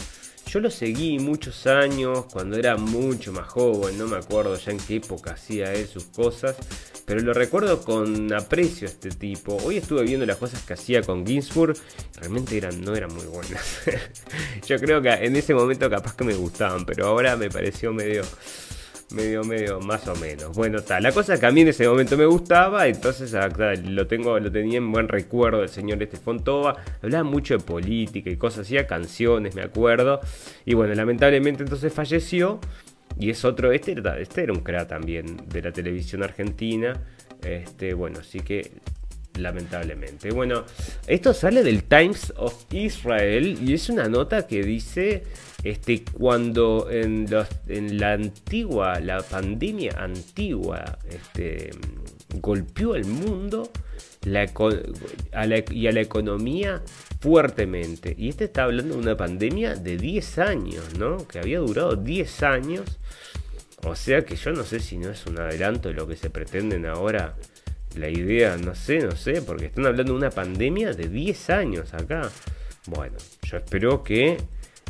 Yo lo seguí muchos años, cuando era mucho más joven, no me acuerdo ya en qué época hacía él sus cosas, pero lo recuerdo con aprecio a este tipo. Hoy estuve viendo las cosas que hacía con Ginsburg, realmente eran, no eran muy buenas. Yo creo que en ese momento capaz que me gustaban, pero ahora me pareció medio medio, medio, más o menos. Bueno, está. La cosa que a mí en ese momento me gustaba, entonces ah, lo tengo, lo tenía en buen recuerdo del señor este Fontova. Hablaba mucho de política y cosas, hacía canciones, me acuerdo. Y bueno, lamentablemente entonces falleció. Y es otro, este, este era un crack también de la televisión argentina. Este, bueno, así que lamentablemente. Bueno, esto sale del Times of Israel y es una nota que dice este, cuando en, la antigua, la pandemia antigua, este, golpeó al mundo y a la economía fuertemente. Y este está hablando de una pandemia de 10 años, ¿no? Que había durado 10 años. O sea que yo no sé si no es un adelanto de lo que se pretenden ahora la idea, no sé, no sé, porque están hablando de una pandemia de 10 años acá. Bueno, yo espero que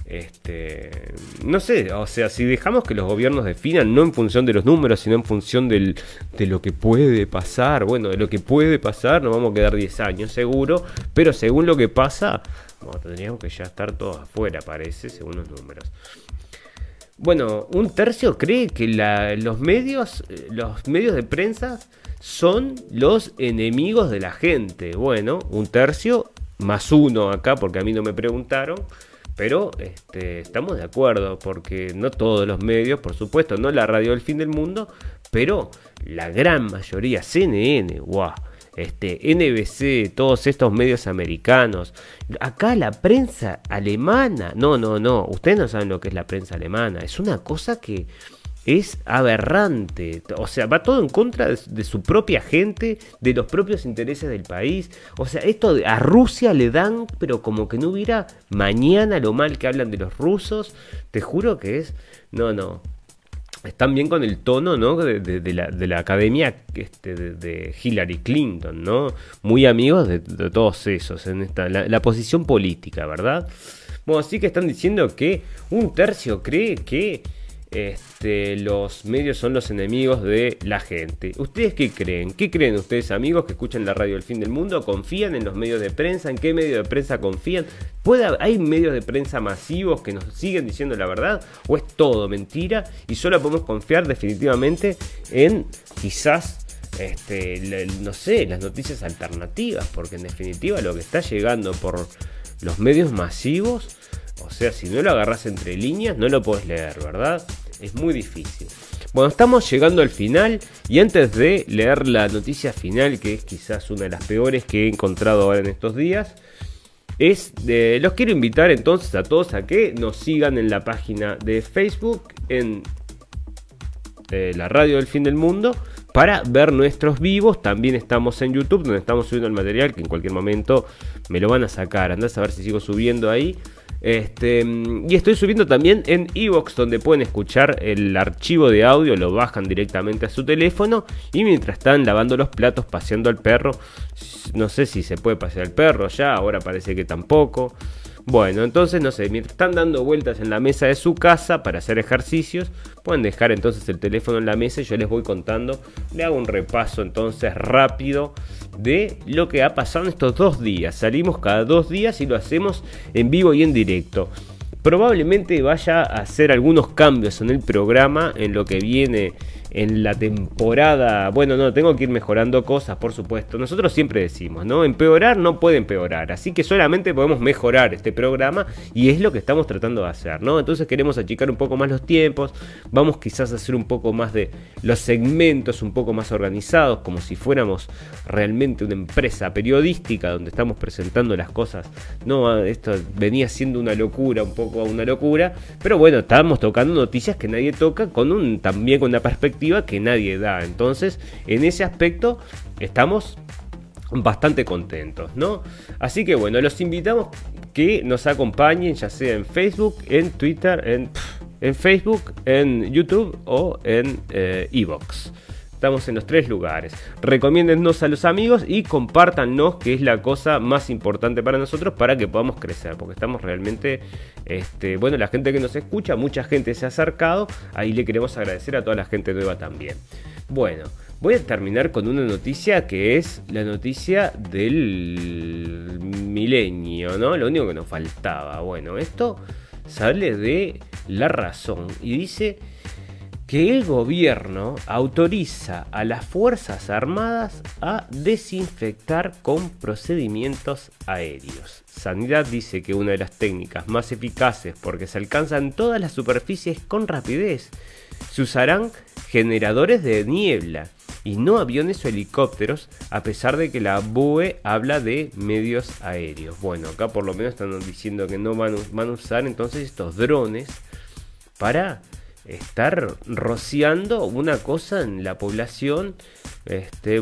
este, no sé, o sea, si dejamos que los gobiernos definan no en función de los números, sino en función de lo que puede pasar, bueno, de lo que puede pasar, nos vamos a quedar 10 años seguro, pero según lo que pasa, bueno, tendríamos que ya estar todos afuera, parece, según los números. Bueno, un tercio cree que los medios, los medios de prensa son los enemigos de la gente. Bueno, un tercio más uno acá, porque a mí no me preguntaron. Pero este, estamos de acuerdo, porque no todos los medios, por supuesto, no la radio del fin del mundo, pero la gran mayoría, CNN, este, NBC, todos estos medios americanos, acá la prensa alemana, no, no, no, ustedes no saben lo que es la prensa alemana, es una cosa que es aberrante. O sea, va todo en contra de, su propia gente, de los propios intereses del país. O sea, esto a Rusia le dan, pero como que no hubiera mañana lo mal que hablan de los rusos. Te juro que es. No, no. Están bien con el tono, ¿no? De, la, academia este, de, Hillary Clinton, ¿no? Muy amigos de, todos esos en esta, la posición política, ¿verdad? Bueno, sí que están diciendo que un tercio cree que este, los medios son los enemigos de la gente. ¿Ustedes qué creen? ¿Qué creen ustedes, amigos, que escuchan la radio El Fin del Mundo? ¿Confían en los medios de prensa? ¿En qué medio de prensa confían? ¿Puede, ¿Hay medios de prensa masivos que nos siguen diciendo la verdad? ¿O es todo mentira? Y solo podemos confiar definitivamente en quizás este, no sé, las noticias alternativas, porque en definitiva lo que está llegando por los medios masivos, o sea, si no lo agarras entre líneas, no lo puedes leer, ¿verdad? es muy difícil. Bueno, estamos llegando al final y antes de leer la noticia final, que es quizás una de las peores que he encontrado ahora en estos días, es los quiero invitar entonces a todos a que nos sigan en la página de Facebook, en eh, la radio del fin del mundo, para ver nuestros vivos. También estamos en YouTube, donde estamos subiendo el material, que en cualquier momento me lo van a sacar. Andás a ver si sigo subiendo ahí. Este, y estoy subiendo también en Evox, donde pueden escuchar el archivo de audio, lo bajan directamente a su teléfono. Y mientras están lavando los platos, paseando al perro, no sé si se puede pasear al perro ya, ahora parece que tampoco. Bueno, entonces no sé, mientras están dando vueltas en la mesa de su casa para hacer ejercicios, pueden dejar entonces el teléfono en la mesa y yo les voy contando, le hago un repaso entonces rápido de lo que ha pasado en estos dos días. Salimos cada dos días y lo hacemos en vivo y en directo. Probablemente vaya a hacer algunos cambios en el programa en lo que viene en la temporada. Bueno, no, tengo que ir mejorando cosas, por supuesto. Nosotros siempre decimos, ¿no? Empeorar no puede empeorar. Así que solamente podemos mejorar este programa y es lo que estamos tratando de hacer, ¿no? Entonces queremos achicar un poco más los tiempos. Vamos quizás a hacer un poco más de los segmentos un poco más organizados, como si fuéramos realmente una empresa periodística donde estamos presentando las cosas. No, esto venía siendo una locura, un poco una locura. Pero bueno, estábamos tocando noticias que nadie toca con un también con una perspectiva que nadie da. Entonces, en ese aspecto estamos bastante contentos, ¿no? Así que bueno, los invitamos que nos acompañen, ya sea en Facebook, en Twitter, en, en Facebook, en YouTube o en Evox. Estamos en los tres lugares. Recomiéndennos a los amigos y compártanos, que es la cosa más importante para nosotros para que podamos crecer. Porque estamos realmente, este, bueno, la gente que nos escucha, mucha gente se ha acercado. Ahí le queremos agradecer a toda la gente nueva también. Bueno, voy a terminar con una noticia que es la noticia del milenio, ¿no? Lo único que nos faltaba. Bueno, esto sale de La Razón y dice que el gobierno autoriza a las Fuerzas Armadas a desinfectar con procedimientos aéreos. Sanidad dice que una de las técnicas más eficaces porque se alcanzan todas las superficies con rapidez, se usarán generadores de niebla y no aviones o helicópteros, a pesar de que la BUE habla de medios aéreos. Bueno, acá por lo menos están diciendo que no van, van a usar entonces estos drones para estar rociando una cosa en la población este,